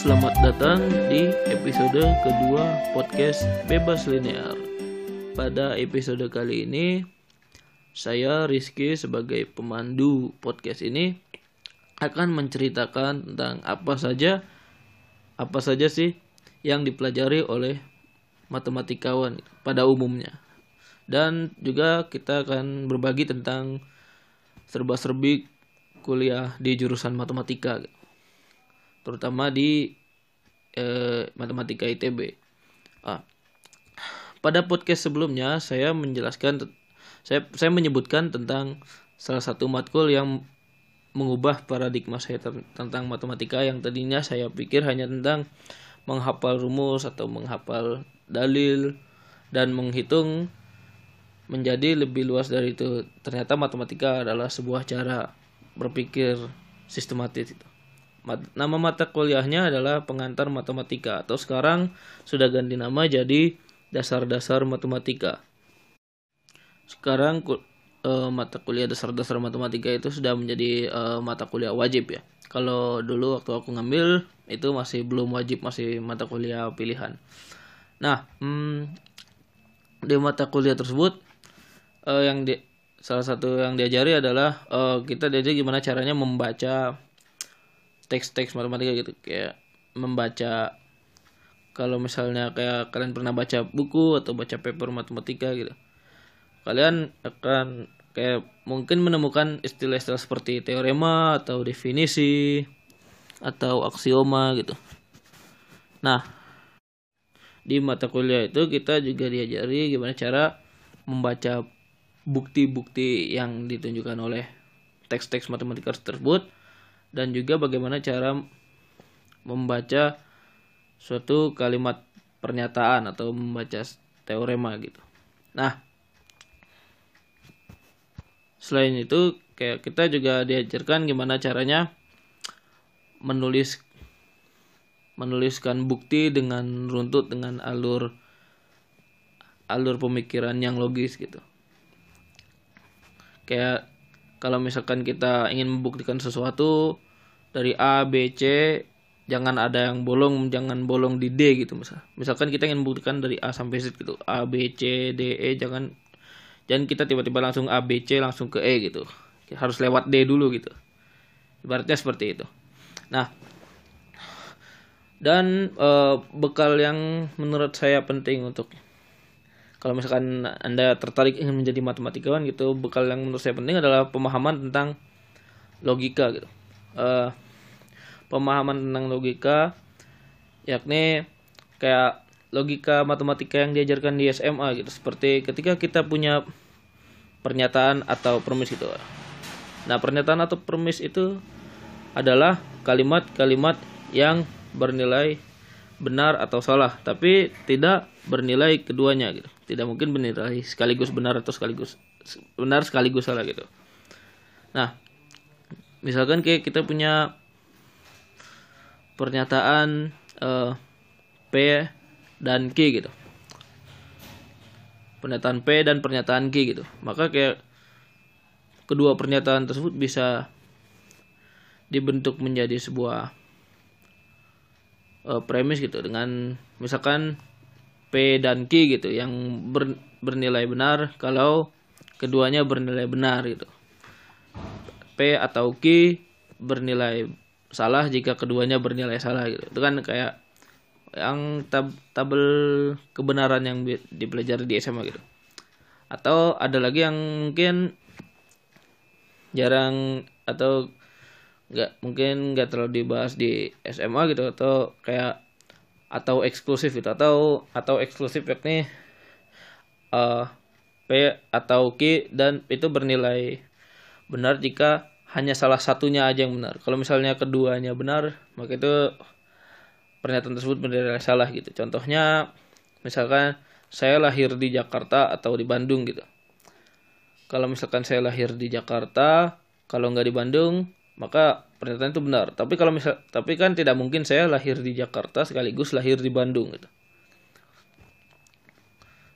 selamat datang di episode kedua podcast Bebas Linear. Pada episode kali ini, saya Rizky sebagai pemandu podcast ini akan menceritakan tentang apa saja apa saja sih yang dipelajari oleh matematikawan pada umumnya. Dan juga kita akan berbagi tentang serba-serbi kuliah di jurusan matematika terutama di eh, matematika ITB. Ah, pada podcast sebelumnya saya menjelaskan saya saya menyebutkan tentang salah satu matkul yang mengubah paradigma saya tentang matematika yang tadinya saya pikir hanya tentang menghafal rumus atau menghafal dalil dan menghitung menjadi lebih luas dari itu. Ternyata matematika adalah sebuah cara berpikir sistematis itu. Nama mata kuliahnya adalah pengantar matematika atau sekarang sudah ganti nama jadi dasar-dasar matematika. Sekarang uh, mata kuliah dasar-dasar matematika itu sudah menjadi uh, mata kuliah wajib ya. Kalau dulu waktu aku ngambil itu masih belum wajib, masih mata kuliah pilihan. Nah, hmm, di mata kuliah tersebut uh, yang di salah satu yang diajari adalah uh, kita diajari gimana caranya membaca teks-teks matematika gitu kayak membaca kalau misalnya kayak kalian pernah baca buku atau baca paper matematika gitu kalian akan kayak mungkin menemukan istilah-istilah seperti teorema atau definisi atau aksioma gitu. Nah di mata kuliah itu kita juga diajari gimana cara membaca bukti-bukti yang ditunjukkan oleh teks-teks matematika tersebut dan juga bagaimana cara membaca suatu kalimat pernyataan atau membaca teorema gitu. Nah, selain itu kayak kita juga diajarkan gimana caranya menulis menuliskan bukti dengan runtut dengan alur alur pemikiran yang logis gitu. Kayak kalau misalkan kita ingin membuktikan sesuatu dari A B C jangan ada yang bolong jangan bolong di D gitu misal misalkan kita ingin membuktikan dari A sampai Z gitu A B C D E jangan jangan kita tiba-tiba langsung A B C langsung ke E gitu. Harus lewat D dulu gitu. Ibaratnya seperti itu. Nah dan e, bekal yang menurut saya penting untuk kalau misalkan anda tertarik ingin menjadi matematikawan gitu bekal yang menurut saya penting adalah pemahaman tentang logika gitu. Uh, pemahaman tentang logika yakni kayak logika matematika yang diajarkan di SMA gitu. Seperti ketika kita punya pernyataan atau permis gitu. Nah pernyataan atau permis itu adalah kalimat-kalimat yang bernilai benar atau salah, tapi tidak bernilai keduanya gitu. Tidak mungkin bernilai sekaligus benar atau sekaligus benar sekaligus salah gitu. Nah, misalkan kayak kita punya pernyataan uh, P dan Q gitu. Pernyataan P dan pernyataan Q gitu. Maka kayak kedua pernyataan tersebut bisa dibentuk menjadi sebuah uh, premis gitu dengan misalkan P dan Q gitu yang ber, bernilai benar kalau keduanya bernilai benar gitu. P atau Q bernilai salah jika keduanya bernilai salah gitu. Itu kan kayak yang tab tabel kebenaran yang dipelajari di SMA gitu. Atau ada lagi yang mungkin jarang atau nggak mungkin nggak terlalu dibahas di SMA gitu atau kayak atau eksklusif itu atau atau eksklusif yakni uh, P atau Q dan itu bernilai benar jika hanya salah satunya aja yang benar. Kalau misalnya keduanya benar, maka itu pernyataan tersebut bernilai salah gitu. Contohnya misalkan saya lahir di Jakarta atau di Bandung gitu. Kalau misalkan saya lahir di Jakarta, kalau nggak di Bandung, maka pernyataan itu benar. Tapi kalau misal, tapi kan tidak mungkin saya lahir di Jakarta sekaligus lahir di Bandung gitu.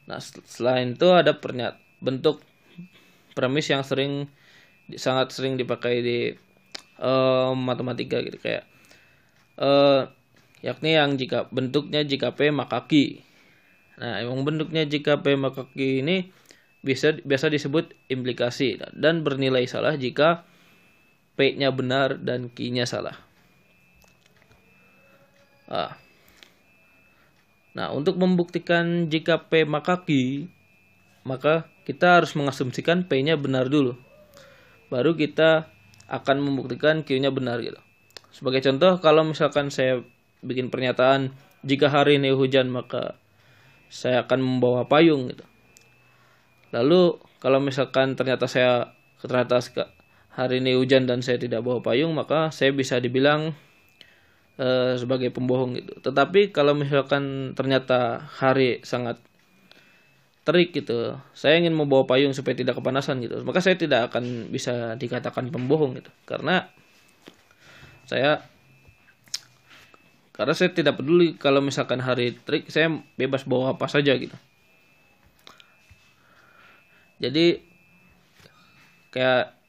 Nah, selain itu ada pernyat bentuk premis yang sering sangat sering dipakai di uh, matematika gitu kayak uh, yakni yang jika bentuknya jika P maka Q. Nah, yang bentuknya jika P maka Q ini bisa biasa disebut implikasi dan bernilai salah jika P-nya benar dan Q-nya salah. Ah. Nah, untuk membuktikan jika P maka Q, maka kita harus mengasumsikan P-nya benar dulu. Baru kita akan membuktikan Q-nya benar gitu. Sebagai contoh, kalau misalkan saya bikin pernyataan jika hari ini hujan maka saya akan membawa payung gitu. Lalu kalau misalkan ternyata saya ternyata hari ini hujan dan saya tidak bawa payung maka saya bisa dibilang uh, sebagai pembohong gitu. Tetapi kalau misalkan ternyata hari sangat terik gitu, saya ingin membawa payung supaya tidak kepanasan gitu, maka saya tidak akan bisa dikatakan pembohong gitu, karena saya karena saya tidak peduli kalau misalkan hari trik saya bebas bawa apa saja gitu. Jadi kayak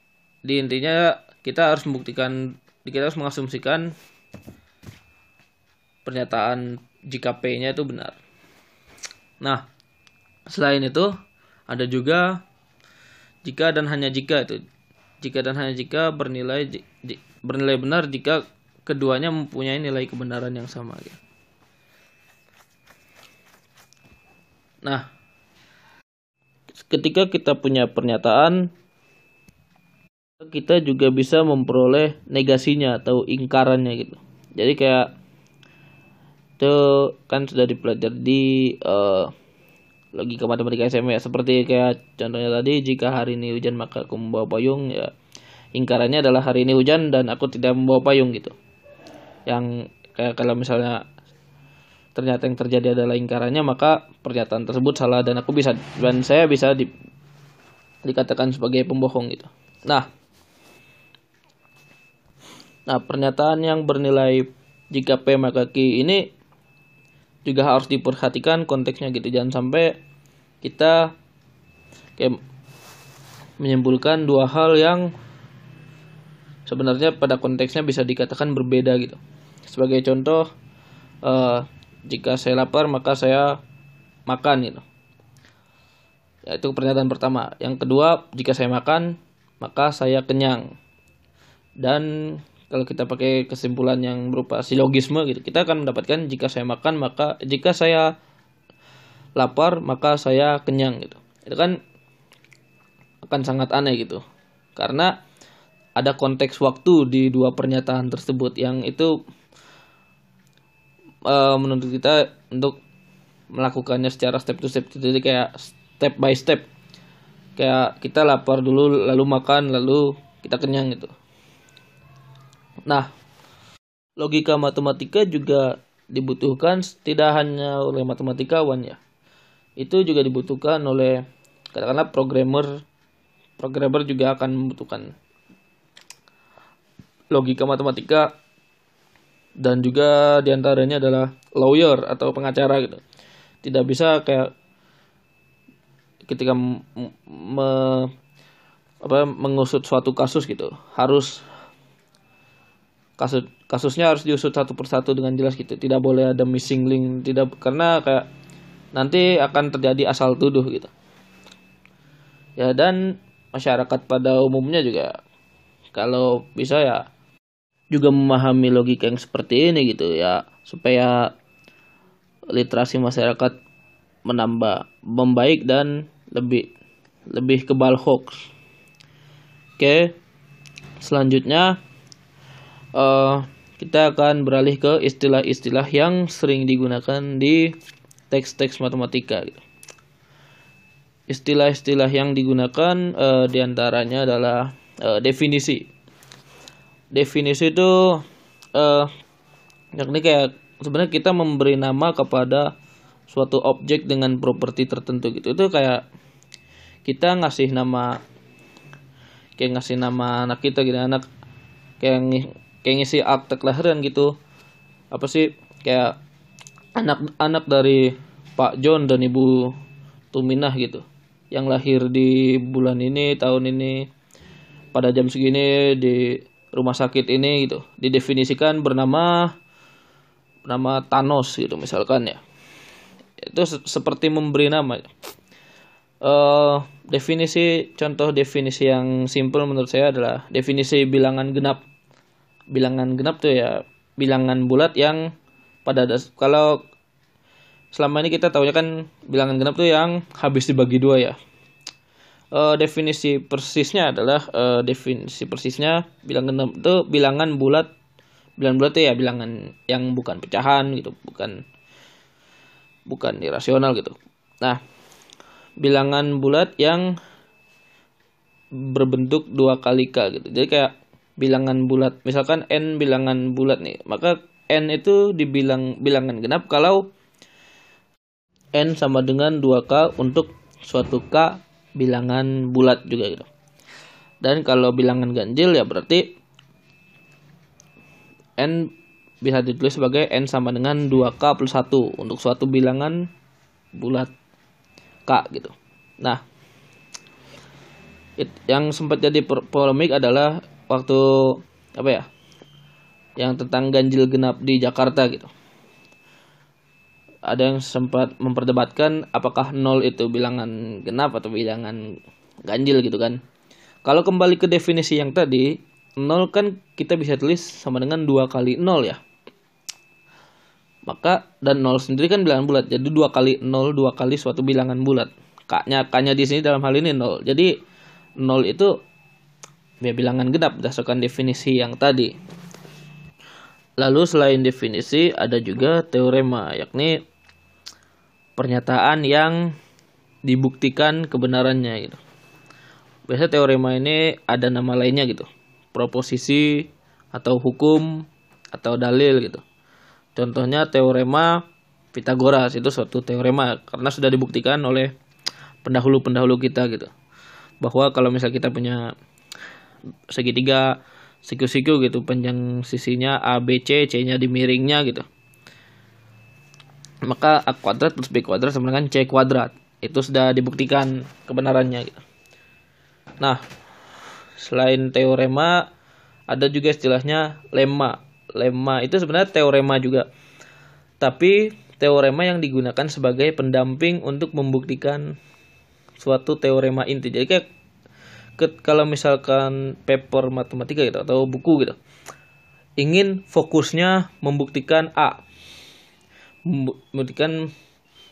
di intinya kita harus membuktikan kita harus mengasumsikan pernyataan jika P-nya itu benar. Nah, selain itu ada juga jika dan hanya jika itu. Jika dan hanya jika bernilai bernilai benar jika keduanya mempunyai nilai kebenaran yang sama gitu. Nah, ketika kita punya pernyataan kita juga bisa memperoleh negasinya atau ingkarannya gitu. Jadi kayak itu kan sudah dipelajari di uh, logika matematika SMA ya. seperti kayak contohnya tadi jika hari ini hujan maka aku membawa payung ya ingkarannya adalah hari ini hujan dan aku tidak membawa payung gitu yang kayak kalau misalnya ternyata yang terjadi adalah ingkarannya maka pernyataan tersebut salah dan aku bisa dan saya bisa di, dikatakan sebagai pembohong gitu. Nah, nah pernyataan yang bernilai jika P maka Q ini juga harus diperhatikan konteksnya gitu jangan sampai kita kayak menyimpulkan dua hal yang sebenarnya pada konteksnya bisa dikatakan berbeda gitu. Sebagai contoh, uh, jika saya lapar maka saya makan gitu. Ya, itu pernyataan pertama. Yang kedua, jika saya makan maka saya kenyang. Dan kalau kita pakai kesimpulan yang berupa silogisme gitu, kita akan mendapatkan jika saya makan maka jika saya lapar maka saya kenyang gitu. Itu kan akan sangat aneh gitu. Karena ada konteks waktu di dua pernyataan tersebut yang itu menuntut kita untuk melakukannya secara step to step jadi kayak step by step kayak kita lapar dulu lalu makan lalu kita kenyang gitu nah logika matematika juga dibutuhkan tidak hanya oleh matematikawan ya. Itu juga dibutuhkan oleh katakanlah programmer. Programmer juga akan membutuhkan logika matematika. Dan juga di antaranya adalah lawyer atau pengacara gitu. Tidak bisa kayak ketika me, apa mengusut suatu kasus gitu. Harus kasus kasusnya harus diusut satu persatu dengan jelas gitu tidak boleh ada missing link tidak karena kayak nanti akan terjadi asal tuduh gitu ya dan masyarakat pada umumnya juga kalau bisa ya juga memahami logika yang seperti ini gitu ya supaya literasi masyarakat menambah membaik dan lebih lebih kebal hoax. Oke, selanjutnya uh, kita akan beralih ke istilah-istilah yang sering digunakan di teks-teks matematika. Istilah-istilah yang digunakan uh, di antaranya adalah uh, definisi definisi itu uh, yakni kayak sebenarnya kita memberi nama kepada suatu objek dengan properti tertentu gitu itu kayak kita ngasih nama kayak ngasih nama anak kita gitu anak kayak kayak ngisi akte kelahiran gitu. Apa sih? Kayak anak-anak dari Pak John dan Ibu Tuminah gitu. Yang lahir di bulan ini tahun ini. Pada jam segini di rumah sakit ini gitu. Didefinisikan bernama nama Thanos gitu misalkan ya. Itu se seperti memberi nama. Uh, definisi contoh definisi yang simple menurut saya adalah definisi bilangan genap bilangan genap tuh ya bilangan bulat yang pada das kalau selama ini kita tahunya kan bilangan genap tuh yang habis dibagi dua ya. Uh, definisi persisnya adalah uh, definisi persisnya bilangan genap itu bilangan bulat bilangan bulat ya bilangan yang bukan pecahan gitu bukan bukan irasional gitu. Nah bilangan bulat yang berbentuk dua kali k gitu. Jadi kayak bilangan bulat. Misalkan n bilangan bulat nih maka n itu dibilang bilangan genap kalau n sama dengan 2k untuk suatu k bilangan bulat juga gitu. Dan kalau bilangan ganjil ya berarti n bisa ditulis sebagai n sama dengan 2k plus 1 untuk suatu bilangan bulat k gitu. Nah it, yang sempat jadi polemik adalah waktu apa ya yang tentang ganjil genap di Jakarta gitu. Ada yang sempat memperdebatkan apakah nol itu bilangan genap atau bilangan ganjil gitu kan. Kalau kembali ke definisi yang tadi nol kan kita bisa tulis sama dengan dua kali nol ya. Maka dan nol sendiri kan bilangan bulat. Jadi dua kali nol dua kali suatu bilangan bulat. Kaknya kaknya di sini dalam hal ini nol. Jadi nol itu ya bilangan genap berdasarkan definisi yang tadi. Lalu selain definisi ada juga teorema yakni pernyataan yang dibuktikan kebenarannya gitu. Biasa teorema ini ada nama lainnya gitu. Proposisi atau hukum atau dalil gitu. Contohnya teorema Pitagoras itu suatu teorema karena sudah dibuktikan oleh pendahulu-pendahulu kita gitu. Bahwa kalau misal kita punya segitiga siku-siku gitu panjang sisinya A B C C nya di miringnya gitu. Maka A kuadrat plus B kuadrat sama dengan C kuadrat. Itu sudah dibuktikan kebenarannya gitu. Nah selain teorema ada juga istilahnya lemma. Lemma itu sebenarnya teorema juga. Tapi teorema yang digunakan sebagai pendamping untuk membuktikan suatu teorema inti. Jadi kayak ke, kalau misalkan paper matematika gitu atau buku gitu ingin fokusnya membuktikan A. Membuktikan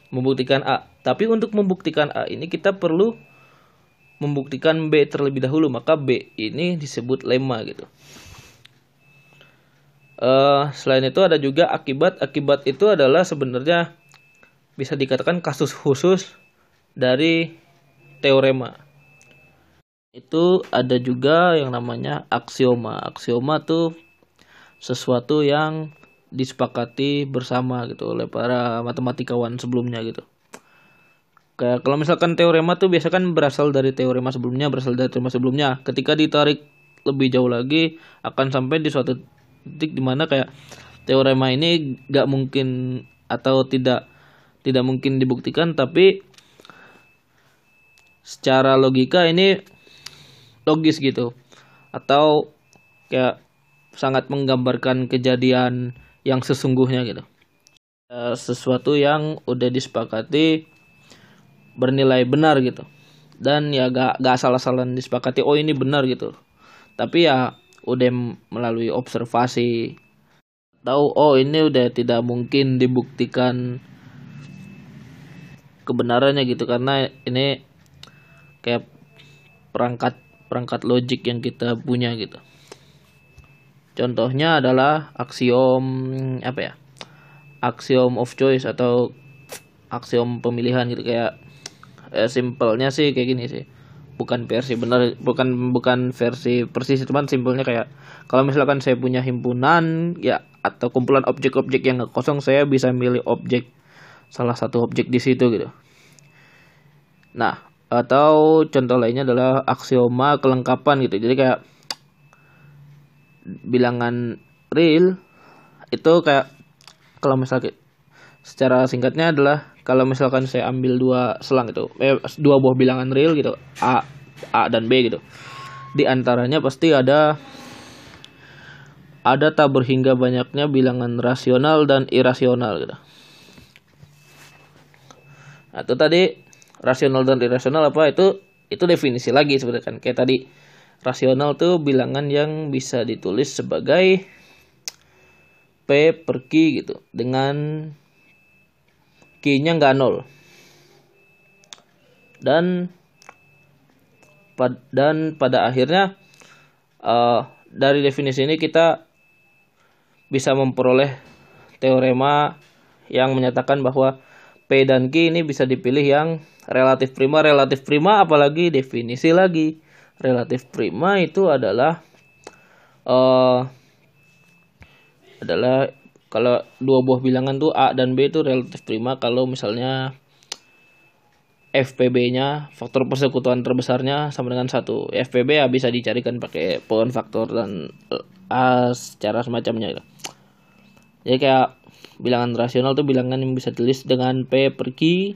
membuktikan A. Tapi untuk membuktikan A ini kita perlu membuktikan B terlebih dahulu maka B ini disebut lemma gitu. Uh, selain itu ada juga akibat akibat itu adalah sebenarnya bisa dikatakan kasus khusus dari teorema itu ada juga yang namanya aksioma. Aksioma tuh sesuatu yang disepakati bersama gitu oleh para matematikawan sebelumnya gitu. Kayak kalau misalkan teorema tuh biasa kan berasal dari teorema sebelumnya, berasal dari teorema sebelumnya. Ketika ditarik lebih jauh lagi akan sampai di suatu titik di mana kayak teorema ini gak mungkin atau tidak tidak mungkin dibuktikan tapi secara logika ini logis gitu. Atau kayak sangat menggambarkan kejadian yang sesungguhnya gitu. E, sesuatu yang udah disepakati bernilai benar gitu. Dan ya gak, gak salah-salah disepakati oh ini benar gitu. Tapi ya udah melalui observasi. Tahu oh ini udah tidak mungkin dibuktikan kebenarannya gitu. Karena ini kayak perangkat perangkat logik yang kita punya gitu. Contohnya adalah aksiom apa ya? Aksiom of choice atau aksiom pemilihan gitu kayak eh, simpelnya sih kayak gini sih. Bukan versi benar, bukan bukan versi persis, cuman simpelnya kayak kalau misalkan saya punya himpunan ya atau kumpulan objek-objek yang kosong saya bisa milih objek salah satu objek di situ gitu. Nah, atau contoh lainnya adalah aksioma kelengkapan gitu jadi kayak bilangan real itu kayak kalau misalnya secara singkatnya adalah kalau misalkan saya ambil dua selang itu eh, dua buah bilangan real gitu a a dan b gitu di antaranya pasti ada ada tak berhingga banyaknya bilangan rasional dan irasional gitu. Nah, itu tadi rasional dan irasional apa itu itu definisi lagi sebenarnya kan. Kayak tadi rasional tuh bilangan yang bisa ditulis sebagai p per q gitu dengan q-nya nggak nol. Dan dan pada akhirnya uh, dari definisi ini kita bisa memperoleh teorema yang menyatakan bahwa P dan Q ini bisa dipilih yang relatif prima. Relatif prima apalagi definisi lagi. Relatif prima itu adalah uh, adalah kalau dua buah bilangan tuh A dan B itu relatif prima kalau misalnya FPB-nya faktor persekutuan terbesarnya sama dengan satu FPB ya bisa dicarikan pakai pohon faktor dan A secara semacamnya gitu. jadi kayak bilangan rasional tuh bilangan yang bisa tulis dengan P per Q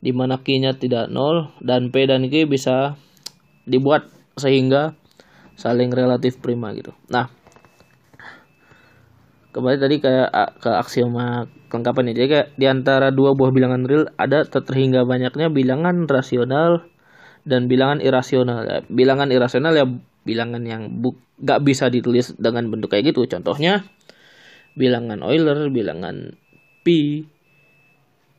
di mana Q-nya tidak nol dan P dan Q bisa dibuat sehingga saling relatif prima gitu. Nah, kembali tadi kayak ke aksioma kelengkapan ini. Jadi kayak di antara dua buah bilangan real ada terhingga banyaknya bilangan rasional dan bilangan irasional. Ya, bilangan irasional ya bilangan yang bu gak bisa ditulis dengan bentuk kayak gitu. Contohnya bilangan Euler, bilangan pi,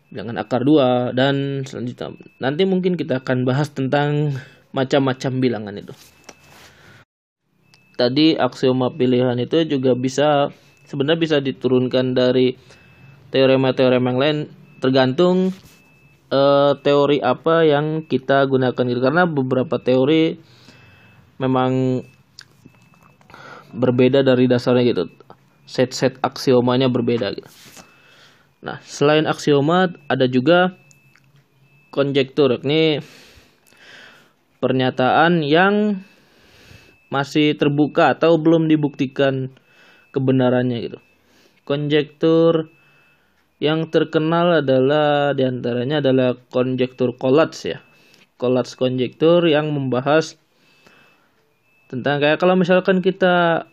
bilangan akar 2 dan selanjutnya. Nanti mungkin kita akan bahas tentang macam-macam bilangan itu. Tadi aksioma pilihan itu juga bisa sebenarnya bisa diturunkan dari teorema-teorema yang lain tergantung uh, teori apa yang kita gunakan gitu karena beberapa teori memang berbeda dari dasarnya gitu set-set aksiomanya berbeda gitu. Nah, selain aksioma ada juga konjektur. Ini pernyataan yang masih terbuka atau belum dibuktikan kebenarannya gitu. Konjektur yang terkenal adalah di antaranya adalah konjektur Collatz ya. Collatz konjektur yang membahas tentang kayak kalau misalkan kita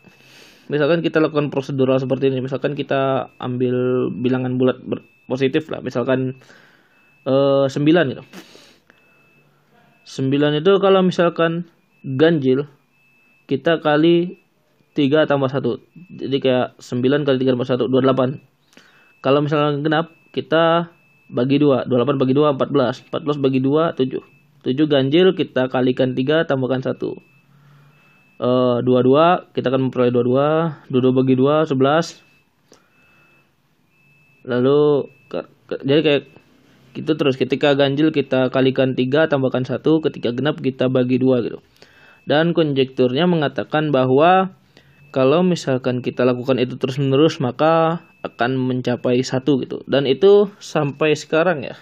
misalkan kita lakukan prosedural seperti ini misalkan kita ambil bilangan bulat positif lah misalkan uh, 9 gitu. 9 itu kalau misalkan ganjil kita kali 3 tambah 1 jadi kayak 9 kali 3 tambah 1 28 kalau misalkan genap kita bagi 2 28 bagi 2 14 14 bagi 2 7 7 ganjil kita kalikan 3 tambahkan 1 uh, dua dua kita akan memperoleh dua dua dua dua bagi dua sebelas. Lalu ke, ke, jadi kayak gitu terus. Ketika ganjil kita kalikan tiga tambahkan satu. Ketika genap kita bagi dua gitu. Dan konjekturnya mengatakan bahwa kalau misalkan kita lakukan itu terus menerus maka akan mencapai satu gitu. Dan itu sampai sekarang ya.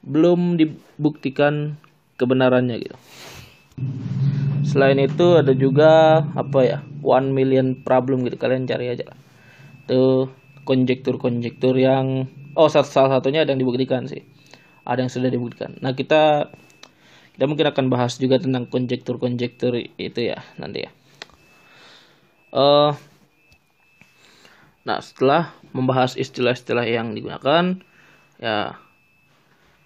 Belum dibuktikan kebenarannya gitu selain itu ada juga apa ya one million problem gitu. Kalian cari aja tuh konjektur-konjektur yang oh salah satunya ada yang dibuktikan sih. Ada yang sudah dibuktikan. Nah kita kita mungkin akan bahas juga tentang konjektur-konjektur itu ya nanti ya. Uh, nah setelah membahas istilah-istilah yang digunakan ya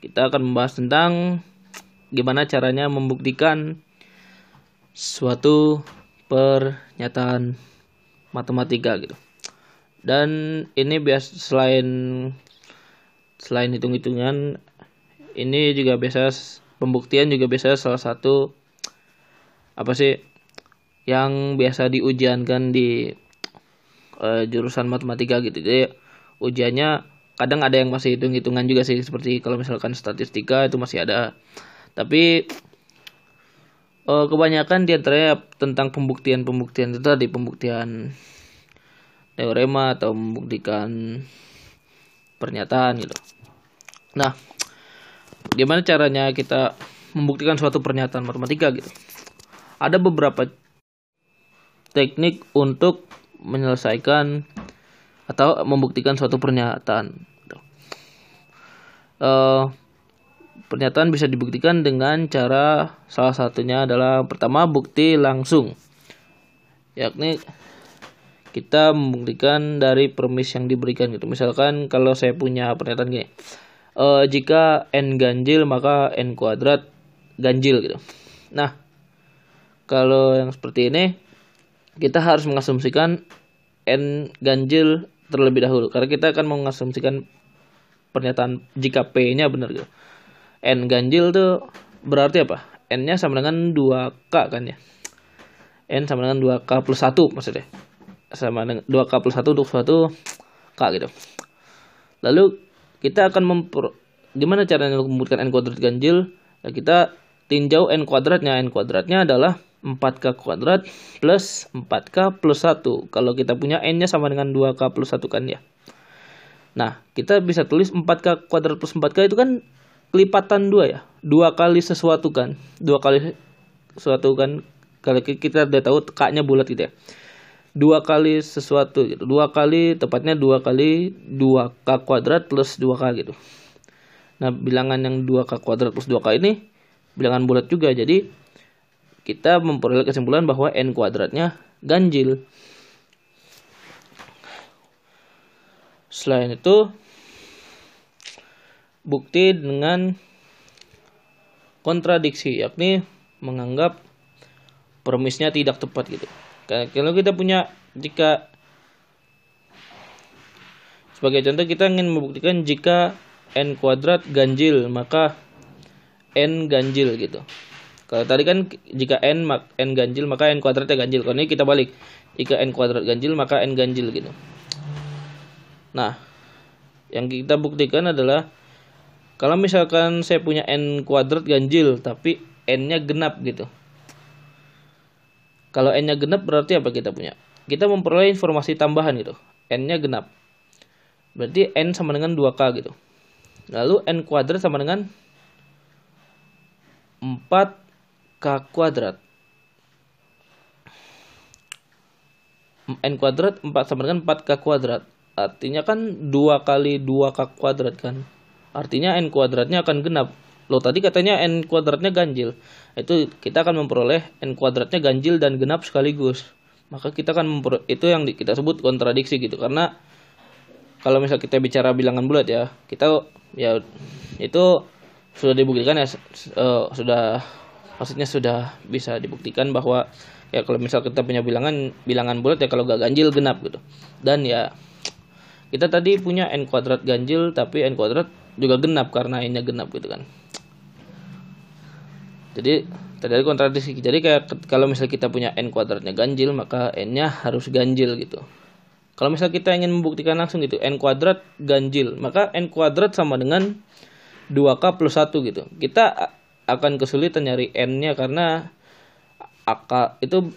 kita akan membahas tentang gimana caranya membuktikan suatu pernyataan matematika gitu. Dan ini biasa selain selain hitung-hitungan ini juga biasa pembuktian juga biasa salah satu apa sih yang biasa diujiankan di uh, jurusan matematika gitu. Jadi ujiannya kadang ada yang masih hitung-hitungan juga sih seperti kalau misalkan statistika itu masih ada. Tapi uh, kebanyakan di antaranya tentang pembuktian-pembuktian itu tadi pembuktian teorema atau membuktikan pernyataan gitu. Nah, gimana caranya kita membuktikan suatu pernyataan matematika gitu? Ada beberapa teknik untuk menyelesaikan atau membuktikan suatu pernyataan. Uh, Pernyataan bisa dibuktikan dengan cara salah satunya adalah pertama bukti langsung. Yakni kita membuktikan dari premis yang diberikan gitu. Misalkan kalau saya punya pernyataan gini, e, jika n ganjil maka n kuadrat ganjil gitu. Nah, kalau yang seperti ini kita harus mengasumsikan n ganjil terlebih dahulu karena kita akan mengasumsikan pernyataan jika p-nya benar gitu. N ganjil tuh berarti apa? n-nya sama dengan 2k kan ya. n sama dengan 2k plus 1 maksudnya sama dengan 2K plus 1 untuk suatu K gitu. Lalu kita akan memper gimana caranya untuk membuktikan n kuadrat ganjil? Nah, kita tinjau n kuadratnya. n kuadratnya adalah 4k kuadrat plus 4k plus 1. Kalau kita punya n-nya sama dengan 2k plus 1 kan ya. Nah, kita bisa tulis 4k kuadrat plus 4k itu kan kelipatan 2 ya. Dua kali sesuatu kan. Dua kali sesuatu kan. Kalau kita udah tahu k-nya bulat gitu ya dua kali sesuatu gitu dua kali tepatnya dua kali dua k kuadrat plus dua k gitu nah bilangan yang dua k kuadrat plus dua k ini bilangan bulat juga jadi kita memperoleh kesimpulan bahwa n kuadratnya ganjil selain itu bukti dengan kontradiksi yakni menganggap premisnya tidak tepat gitu kalau kita punya jika sebagai contoh kita ingin membuktikan jika n kuadrat ganjil maka n ganjil gitu. Kalau tadi kan jika n n ganjil maka n kuadratnya ganjil. Kalau ini kita balik. Jika n kuadrat ganjil maka n ganjil gitu. Nah, yang kita buktikan adalah kalau misalkan saya punya n kuadrat ganjil tapi n-nya genap gitu. Kalau n-nya genap berarti apa kita punya? Kita memperoleh informasi tambahan gitu. n-nya genap. Berarti n sama dengan 2k gitu. Lalu n kuadrat sama dengan 4k kuadrat. n kuadrat 4 sama dengan 4k kuadrat. Artinya kan 2 kali 2k kuadrat kan. Artinya n kuadratnya akan genap. Loh tadi katanya n kuadratnya ganjil. Itu kita akan memperoleh n kuadratnya ganjil dan genap sekaligus. Maka kita akan memper itu yang kita sebut kontradiksi gitu. Karena kalau misal kita bicara bilangan bulat ya kita ya itu sudah dibuktikan ya uh, sudah maksudnya sudah bisa dibuktikan bahwa ya kalau misal kita punya bilangan bilangan bulat ya kalau gak ganjil genap gitu. Dan ya kita tadi punya n kuadrat ganjil tapi n kuadrat juga genap karena n-nya genap gitu kan. Jadi terjadi kontradiksi. Jadi kayak kalau misalnya kita punya n kuadratnya ganjil maka n-nya harus ganjil gitu. Kalau misalnya kita ingin membuktikan langsung gitu n kuadrat ganjil maka n kuadrat sama dengan 2k plus 1 gitu. Kita akan kesulitan nyari n-nya karena akar itu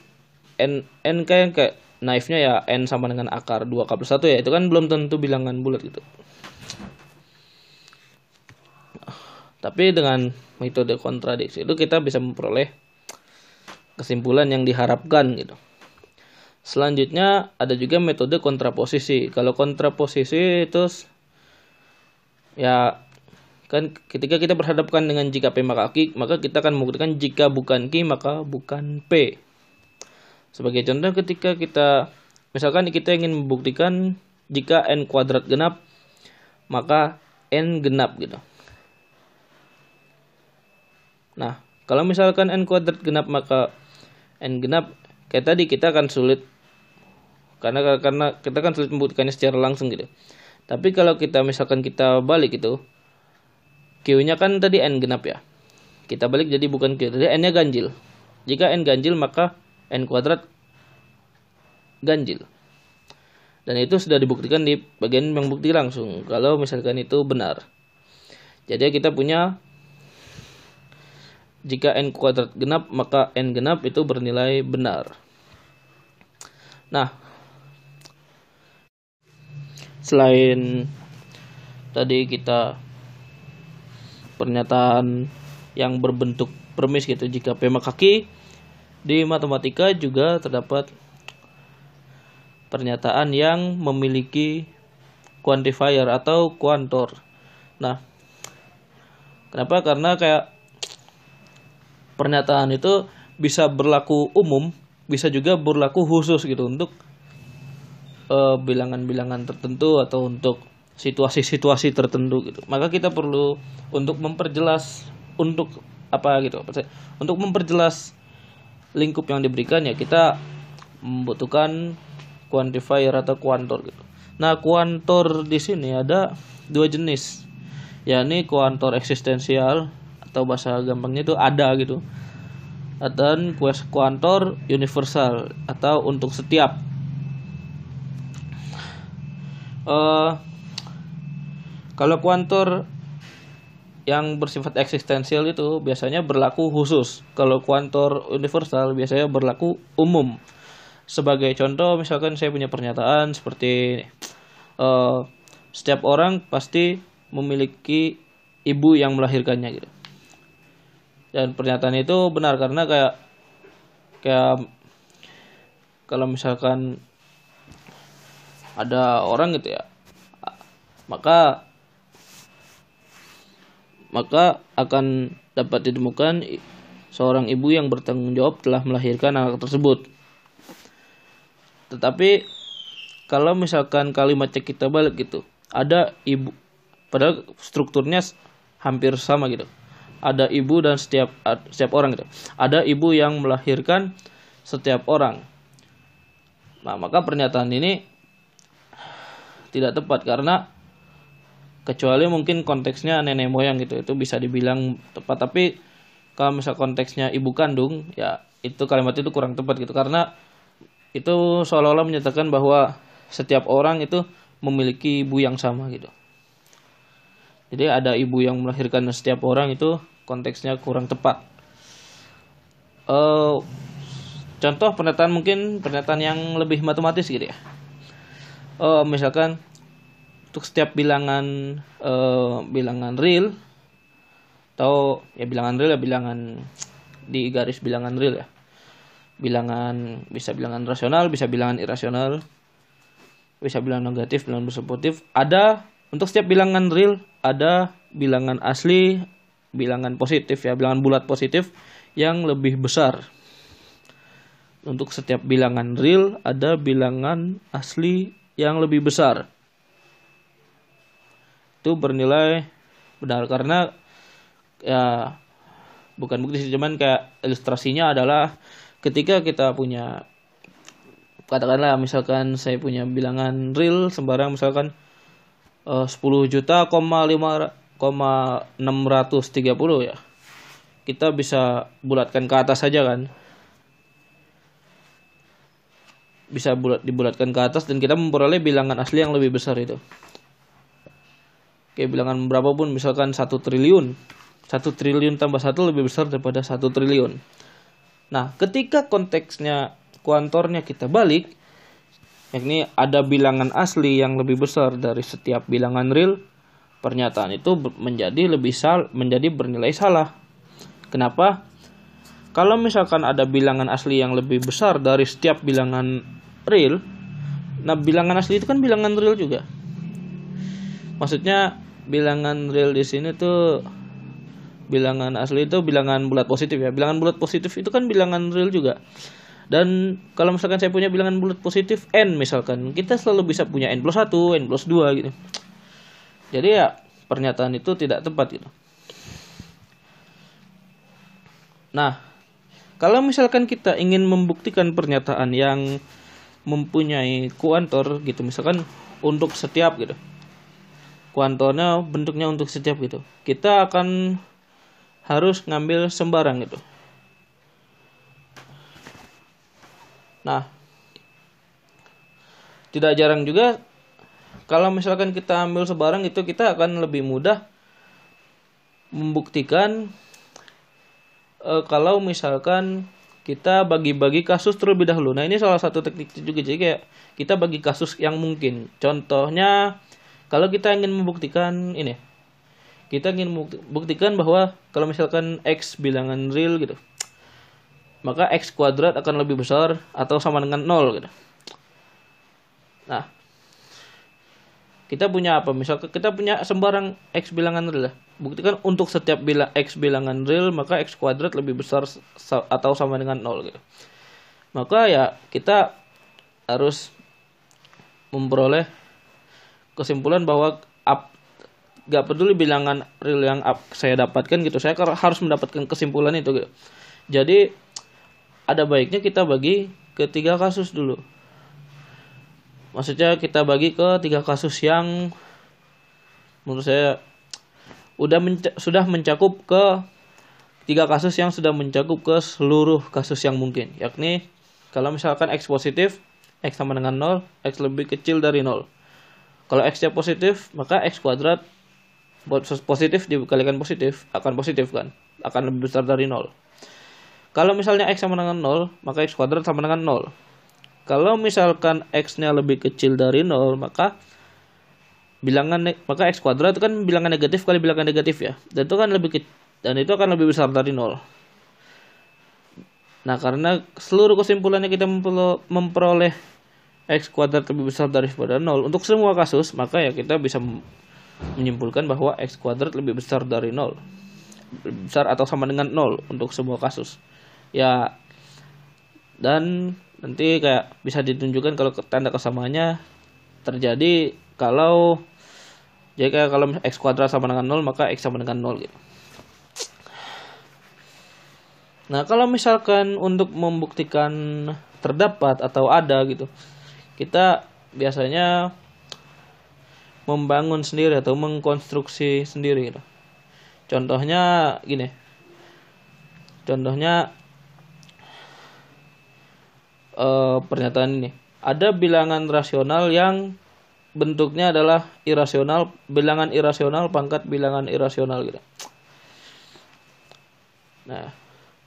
n n kayak kayak knife-nya ya n sama dengan akar 2k plus 1 ya. Itu kan belum tentu bilangan bulat gitu tapi dengan metode kontradiksi itu kita bisa memperoleh kesimpulan yang diharapkan gitu. Selanjutnya ada juga metode kontraposisi. Kalau kontraposisi itu ya kan ketika kita berhadapkan dengan jika P maka Q, maka kita akan membuktikan jika bukan Q maka bukan P. Sebagai contoh ketika kita misalkan kita ingin membuktikan jika n kuadrat genap maka n genap gitu. Nah, kalau misalkan n kuadrat genap maka n genap kayak tadi kita akan sulit karena karena kita kan sulit membuktikannya secara langsung gitu. Tapi kalau kita misalkan kita balik itu Q-nya kan tadi n genap ya. Kita balik jadi bukan Q, tadi n-nya ganjil. Jika n ganjil maka n kuadrat ganjil. Dan itu sudah dibuktikan di bagian bukti langsung kalau misalkan itu benar. Jadi kita punya jika n kuadrat genap, maka n genap itu bernilai benar. Nah, selain tadi kita pernyataan yang berbentuk premis gitu jika P maka Q di matematika juga terdapat pernyataan yang memiliki quantifier atau kuantor. Nah, kenapa? Karena kayak pernyataan itu bisa berlaku umum, bisa juga berlaku khusus gitu untuk eh, bilangan-bilangan tertentu atau untuk situasi-situasi tertentu gitu. Maka kita perlu untuk memperjelas untuk apa gitu untuk memperjelas lingkup yang diberikan ya kita membutuhkan quantifier atau kuantor gitu. Nah kuantor di sini ada dua jenis yakni kuantor eksistensial atau bahasa gampangnya itu ada gitu dan kuantor universal atau untuk setiap uh, kalau kuantor yang bersifat eksistensial itu biasanya berlaku khusus. Kalau kuantor universal biasanya berlaku umum. Sebagai contoh, misalkan saya punya pernyataan seperti uh, setiap orang pasti memiliki ibu yang melahirkannya gitu. Dan pernyataan itu benar karena kayak kayak kalau misalkan ada orang gitu ya, maka maka akan dapat ditemukan seorang ibu yang bertanggung jawab telah melahirkan anak tersebut. Tetapi kalau misalkan kalimatnya kita balik gitu, ada ibu, padahal strukturnya hampir sama gitu. Ada ibu dan setiap setiap orang gitu. Ada ibu yang melahirkan setiap orang. Nah, maka pernyataan ini tidak tepat karena kecuali mungkin konteksnya nenek moyang gitu itu bisa dibilang tepat tapi kalau misal konteksnya ibu kandung ya itu kalimat itu kurang tepat gitu karena itu seolah-olah menyatakan bahwa setiap orang itu memiliki ibu yang sama gitu jadi ada ibu yang melahirkan setiap orang itu konteksnya kurang tepat. Uh, contoh pernyataan mungkin pernyataan yang lebih matematis gitu ya. Uh, misalkan untuk setiap bilangan uh, bilangan real atau ya bilangan real ya bilangan di garis bilangan real ya. Bilangan bisa bilangan rasional bisa bilangan irasional bisa bilangan negatif bilangan positif. Ada untuk setiap bilangan real ada bilangan asli bilangan positif ya bilangan bulat positif yang lebih besar. Untuk setiap bilangan real ada bilangan asli yang lebih besar. Itu bernilai benar karena ya bukan bukti sih cuman kayak ilustrasinya adalah ketika kita punya katakanlah misalkan saya punya bilangan real sembarang misalkan uh, 10 juta koma lima koma enam ratus tiga puluh ya. Kita bisa bulatkan ke atas saja kan. Bisa bulat dibulatkan ke atas dan kita memperoleh bilangan asli yang lebih besar itu. Kayak bilangan berapapun misalkan satu triliun. Satu triliun tambah satu lebih besar daripada satu triliun. Nah ketika konteksnya kuantornya kita balik yakni ada bilangan asli yang lebih besar dari setiap bilangan real pernyataan itu menjadi lebih sal menjadi bernilai salah kenapa kalau misalkan ada bilangan asli yang lebih besar dari setiap bilangan real nah bilangan asli itu kan bilangan real juga maksudnya bilangan real di sini tuh bilangan asli itu bilangan bulat positif ya. Bilangan bulat positif itu kan bilangan real juga. Dan kalau misalkan saya punya bilangan bulat positif n misalkan, kita selalu bisa punya n plus 1, n plus 2 gitu. Jadi ya pernyataan itu tidak tepat gitu. Nah, kalau misalkan kita ingin membuktikan pernyataan yang mempunyai kuantor gitu, misalkan untuk setiap gitu kuantornya bentuknya untuk setiap gitu kita akan harus ngambil sembarang gitu nah tidak jarang juga kalau misalkan kita ambil sebarang itu kita akan lebih mudah membuktikan e, kalau misalkan kita bagi-bagi kasus terlebih dahulu. Nah ini salah satu teknik juga jadi kayak kita bagi kasus yang mungkin. Contohnya kalau kita ingin membuktikan ini kita ingin membuktikan bahwa kalau misalkan x bilangan real gitu maka x kuadrat akan lebih besar atau sama dengan 0 gitu. Nah kita punya apa? Misalkan kita punya sembarang x bilangan real buktikan untuk setiap bila x bilangan real maka x kuadrat lebih besar atau sama dengan 0 gitu. Maka ya kita harus memperoleh kesimpulan bahwa up gak peduli bilangan real yang up saya dapatkan gitu. Saya harus mendapatkan kesimpulan itu gitu. jadi ada baiknya kita bagi ke tiga kasus dulu. Maksudnya kita bagi ke tiga kasus yang menurut saya udah menca sudah mencakup ke tiga kasus yang sudah mencakup ke seluruh kasus yang mungkin. Yakni kalau misalkan x positif x sama dengan 0 x lebih kecil dari 0 kalau x-nya positif maka x kuadrat positif dikalikan positif akan positif kan? Akan lebih besar dari 0 kalau misalnya x sama dengan 0 maka x kuadrat sama dengan 0 kalau misalkan x nya lebih kecil dari 0 maka bilangan maka x kuadrat itu kan bilangan negatif kali bilangan negatif ya. Dan itu kan lebih dan itu akan lebih besar dari 0 nah karena seluruh kesimpulannya kita memperoleh x kuadrat lebih besar daripada 0 untuk semua kasus maka ya kita bisa menyimpulkan bahwa x kuadrat lebih besar dari 0 lebih besar atau sama dengan 0 untuk semua kasus ya dan nanti kayak bisa ditunjukkan kalau tanda kesamaannya terjadi kalau jadi kayak kalau x kuadrat sama dengan 0 maka x sama dengan 0 gitu Nah, kalau misalkan untuk membuktikan terdapat atau ada gitu, kita biasanya membangun sendiri atau mengkonstruksi sendiri gitu. Contohnya gini. Contohnya uh, pernyataan ini. Ada bilangan rasional yang bentuknya adalah irasional, bilangan irasional pangkat bilangan irasional gitu. Nah,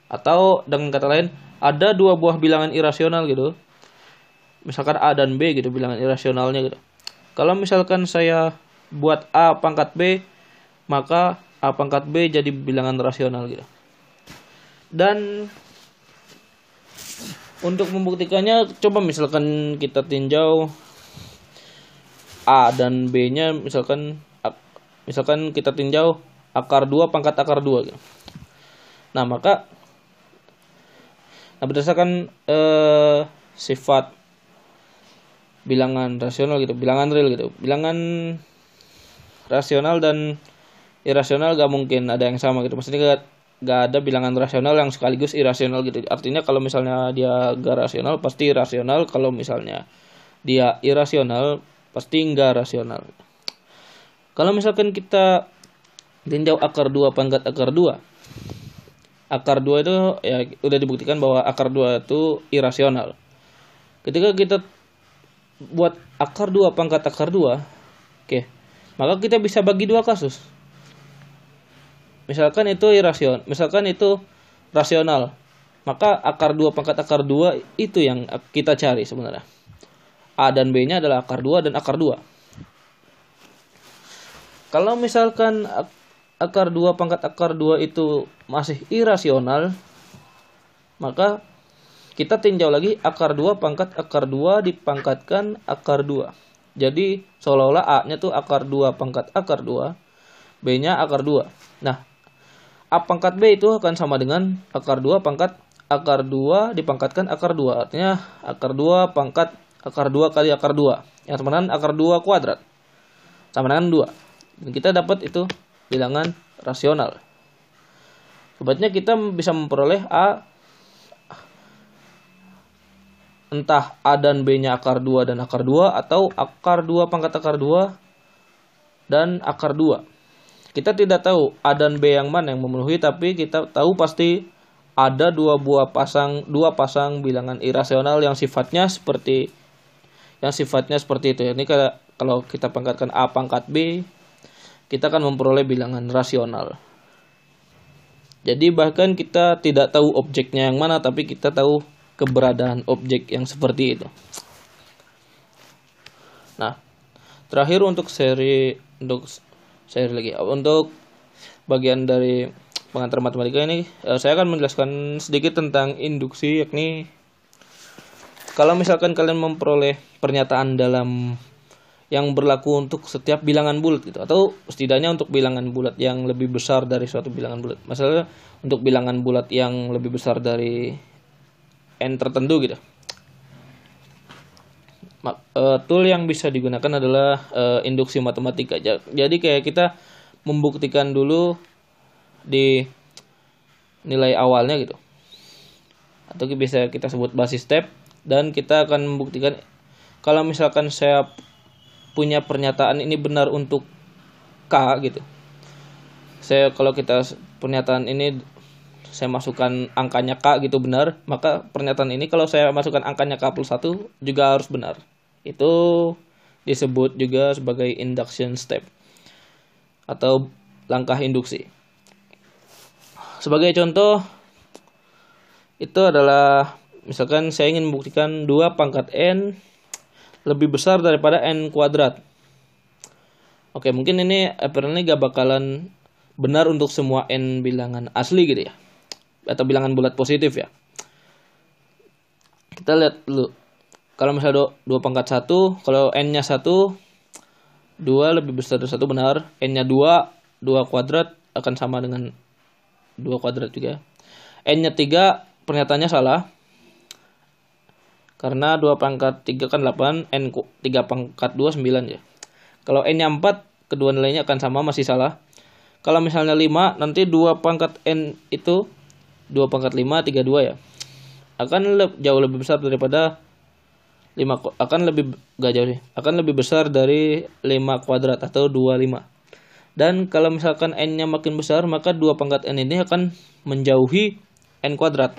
atau dengan kata lain ada dua buah bilangan irasional gitu. Misalkan A dan B gitu bilangan irasionalnya gitu. Kalau misalkan saya buat A pangkat B, maka A pangkat B jadi bilangan rasional gitu. Dan untuk membuktikannya coba misalkan kita tinjau A dan B-nya misalkan misalkan kita tinjau akar 2 pangkat akar 2 gitu. Nah, maka nah berdasarkan eh, sifat bilangan rasional gitu bilangan real gitu bilangan rasional dan irasional gak mungkin ada yang sama gitu maksudnya gak, gak ada bilangan rasional yang sekaligus irasional gitu. Artinya kalau misalnya dia gak rasional pasti irasional kalau misalnya dia irasional pasti enggak rasional. Kalau misalkan kita tinjau akar dua pangkat akar dua. Akar dua itu ya udah dibuktikan bahwa akar dua itu irasional. Ketika kita buat akar dua pangkat akar dua oke maka kita bisa bagi dua kasus misalkan itu irasional misalkan itu rasional maka akar dua pangkat akar dua itu yang kita cari sebenarnya a dan b nya adalah akar dua dan akar dua kalau misalkan akar dua pangkat akar dua itu masih irasional maka kita tinjau lagi akar 2 pangkat akar 2 dipangkatkan akar 2. Jadi seolah-olah A-nya tuh akar 2 pangkat akar 2, B-nya akar 2. Nah, A pangkat B itu akan sama dengan akar 2 pangkat akar 2 dipangkatkan akar 2. Artinya akar 2 pangkat akar 2 kali akar 2. Yang sama dengan akar 2 kuadrat. Sama dengan 2. Dan kita dapat itu bilangan rasional. Sebabnya kita bisa memperoleh A entah A dan B-nya akar 2 dan akar 2 atau akar 2 pangkat akar 2 dan akar 2. Kita tidak tahu A dan B yang mana yang memenuhi tapi kita tahu pasti ada dua buah pasang dua pasang bilangan irasional yang sifatnya seperti yang sifatnya seperti itu. Ini kalau kita pangkatkan A pangkat B, kita akan memperoleh bilangan rasional. Jadi bahkan kita tidak tahu objeknya yang mana tapi kita tahu keberadaan objek yang seperti itu. Nah, terakhir untuk seri untuk seri lagi untuk bagian dari pengantar matematika ini eh, saya akan menjelaskan sedikit tentang induksi yakni kalau misalkan kalian memperoleh pernyataan dalam yang berlaku untuk setiap bilangan bulat gitu atau setidaknya untuk bilangan bulat yang lebih besar dari suatu bilangan bulat. Masalah untuk bilangan bulat yang lebih besar dari n tertentu gitu uh, tool yang bisa digunakan adalah uh, induksi matematika. Jadi kayak kita membuktikan dulu di nilai awalnya gitu. Atau bisa kita sebut basis step dan kita akan membuktikan kalau misalkan saya punya pernyataan ini benar untuk K gitu. Saya kalau kita pernyataan ini saya masukkan angkanya K gitu benar, maka pernyataan ini kalau saya masukkan angkanya K plus 1 juga harus benar. Itu disebut juga sebagai induction step atau langkah induksi. Sebagai contoh, itu adalah misalkan saya ingin membuktikan 2 pangkat N lebih besar daripada N kuadrat. Oke, mungkin ini apparently gak bakalan benar untuk semua N bilangan asli gitu ya atau bilangan bulat positif ya. Kita lihat dulu. Kalau misalnya dua, pangkat satu kalau n nya satu dua lebih besar dari satu benar. N nya dua dua kuadrat akan sama dengan dua kuadrat juga. N nya tiga pernyataannya salah. Karena dua pangkat tiga kan 8 n tiga pangkat dua sembilan ya. Kalau n nya empat kedua nilainya akan sama masih salah. Kalau misalnya 5 nanti dua pangkat n itu 2 pangkat 5 32 ya. Akan le jauh lebih besar daripada 5 akan lebih gak jauh sih akan lebih besar dari 5 kuadrat atau 25 dan kalau misalkan n nya makin besar maka 2 pangkat n ini akan menjauhi n kuadrat.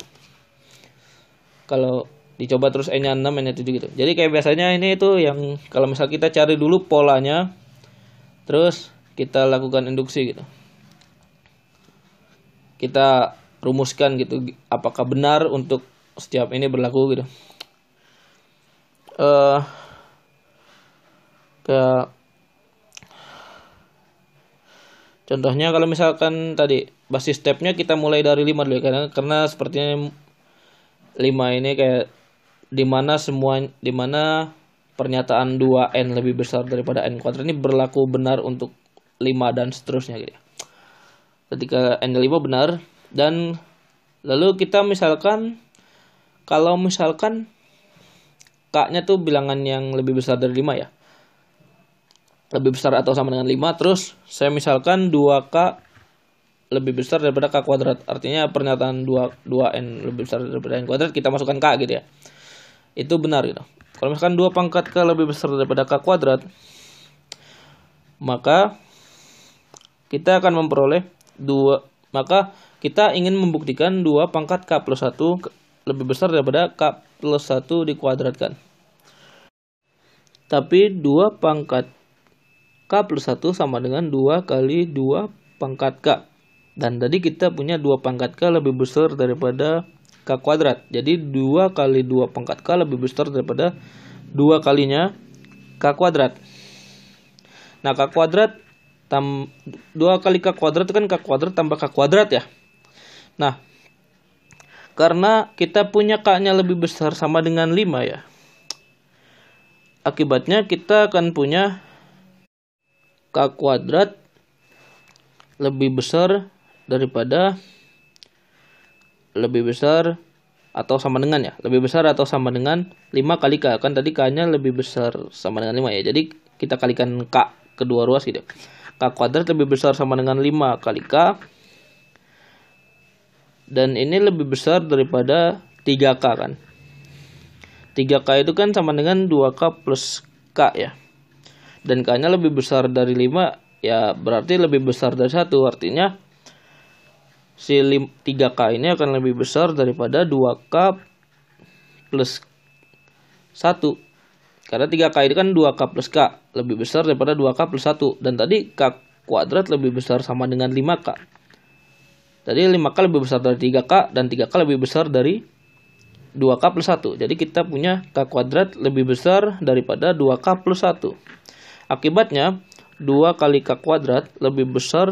Kalau dicoba terus n nya 6 n nya 7 gitu. Jadi kayak biasanya ini itu yang kalau misal kita cari dulu polanya terus kita lakukan induksi gitu. Kita rumuskan gitu apakah benar untuk setiap ini berlaku gitu uh, ke contohnya kalau misalkan tadi basis stepnya kita mulai dari 5 dulu ya, karena karena sepertinya 5 ini kayak di mana semua di mana pernyataan 2n lebih besar daripada n kuadrat ini berlaku benar untuk 5 dan seterusnya gitu ya. Ketika n 5 benar, dan lalu kita misalkan kalau misalkan k-nya tuh bilangan yang lebih besar dari 5 ya? Lebih besar atau sama dengan 5 terus saya misalkan 2k lebih besar daripada k kuadrat. Artinya pernyataan 2 2n lebih besar daripada n kuadrat kita masukkan k gitu ya. Itu benar gitu. Kalau misalkan 2 pangkat k lebih besar daripada k kuadrat maka kita akan memperoleh 2 maka kita ingin membuktikan 2 pangkat K plus 1 lebih besar daripada K plus 1 dikuadratkan. Tapi 2 pangkat K plus 1 sama dengan 2 kali 2 pangkat K. Dan tadi kita punya 2 pangkat K lebih besar daripada K kuadrat. Jadi 2 kali 2 pangkat K lebih besar daripada 2 kalinya K kuadrat. Nah, K kuadrat tam 2 kali K kuadrat itu kan K kuadrat tambah K kuadrat ya. Nah, karena kita punya K-nya lebih besar sama dengan 5 ya. Akibatnya kita akan punya K kuadrat lebih besar daripada lebih besar atau sama dengan ya. Lebih besar atau sama dengan 5 kali K. Kan tadi K-nya lebih besar sama dengan 5 ya. Jadi kita kalikan K kedua ruas gitu. K kuadrat lebih besar sama dengan 5 kali K dan ini lebih besar daripada 3K kan? 3K itu kan sama dengan 2K plus K ya. Dan K nya lebih besar dari 5 ya berarti lebih besar dari satu. Artinya si 3K ini akan lebih besar daripada 2K plus 1 karena 3K itu kan 2K plus K. Lebih besar daripada 2K plus 1 dan tadi K kuadrat lebih besar sama dengan 5K jadi 5K lebih besar dari 3K dan 3K lebih besar dari 2K plus 1. Jadi kita punya K kuadrat lebih besar daripada 2K plus 1. Akibatnya 2 kali K kuadrat lebih besar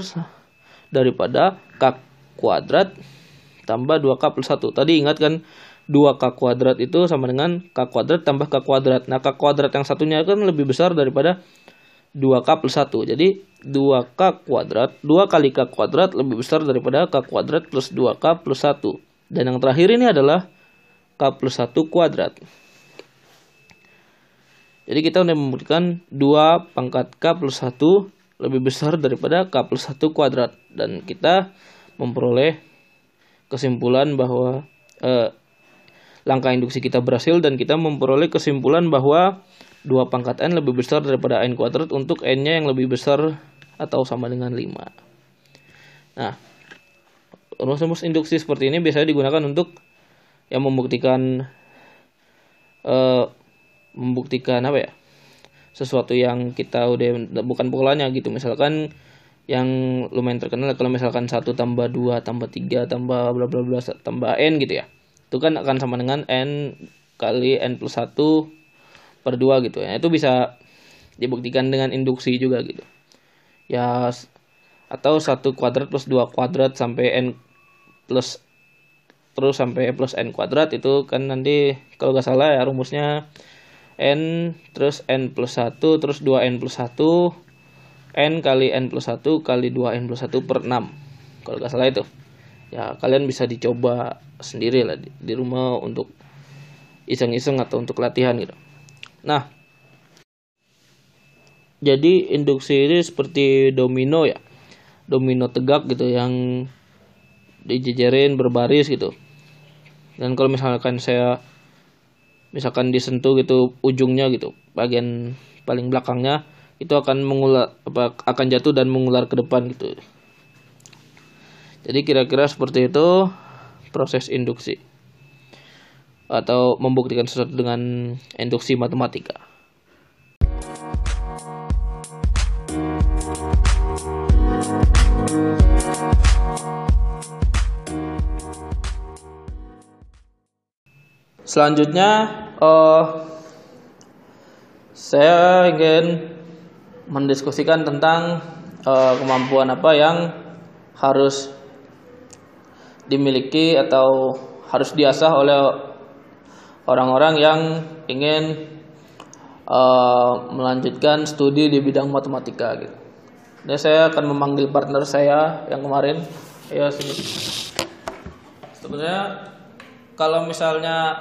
daripada K kuadrat tambah 2K plus 1. Tadi ingat kan 2K kuadrat itu sama dengan K kuadrat tambah K kuadrat. Nah K kuadrat yang satunya kan lebih besar daripada 2K plus 1. Jadi 2K kuadrat, 2 kali K kuadrat lebih besar daripada K kuadrat plus 2K plus 1. Dan yang terakhir ini adalah K plus 1 kuadrat. Jadi kita udah membuktikan 2 pangkat K plus 1 lebih besar daripada K plus 1 kuadrat. Dan kita memperoleh kesimpulan bahwa eh, langkah induksi kita berhasil dan kita memperoleh kesimpulan bahwa 2 pangkat N lebih besar daripada N kuadrat untuk N-nya yang lebih besar atau sama dengan 5. Nah, rumus-rumus induksi seperti ini biasanya digunakan untuk yang membuktikan uh, membuktikan apa ya sesuatu yang kita udah bukan polanya gitu misalkan yang lumayan terkenal kalau misalkan satu tambah dua tambah tiga tambah bla bla bla tambah n gitu ya itu kan akan sama dengan n kali n plus satu per dua gitu ya. Itu bisa dibuktikan dengan induksi juga gitu. Ya atau satu kuadrat plus dua kuadrat sampai n plus terus sampai plus n kuadrat itu kan nanti kalau nggak salah ya rumusnya n terus n plus 1 terus 2n plus 1 n kali n plus 1 kali 2n plus 1 per 6 kalau nggak salah itu. Ya kalian bisa dicoba sendiri lah di, di rumah untuk iseng-iseng atau untuk latihan gitu nah jadi induksi ini seperti domino ya. Domino tegak gitu yang dijejerin berbaris gitu. Dan kalau misalkan saya misalkan disentuh gitu ujungnya gitu bagian paling belakangnya itu akan mengular apa akan jatuh dan mengular ke depan gitu. Jadi kira-kira seperti itu proses induksi atau membuktikan sesuatu dengan induksi matematika. Selanjutnya uh, saya ingin mendiskusikan tentang uh, kemampuan apa yang harus dimiliki atau harus diasah oleh orang-orang yang ingin uh, melanjutkan studi di bidang matematika gitu. Dan saya akan memanggil partner saya yang kemarin. Ya sini. Sebenarnya kalau misalnya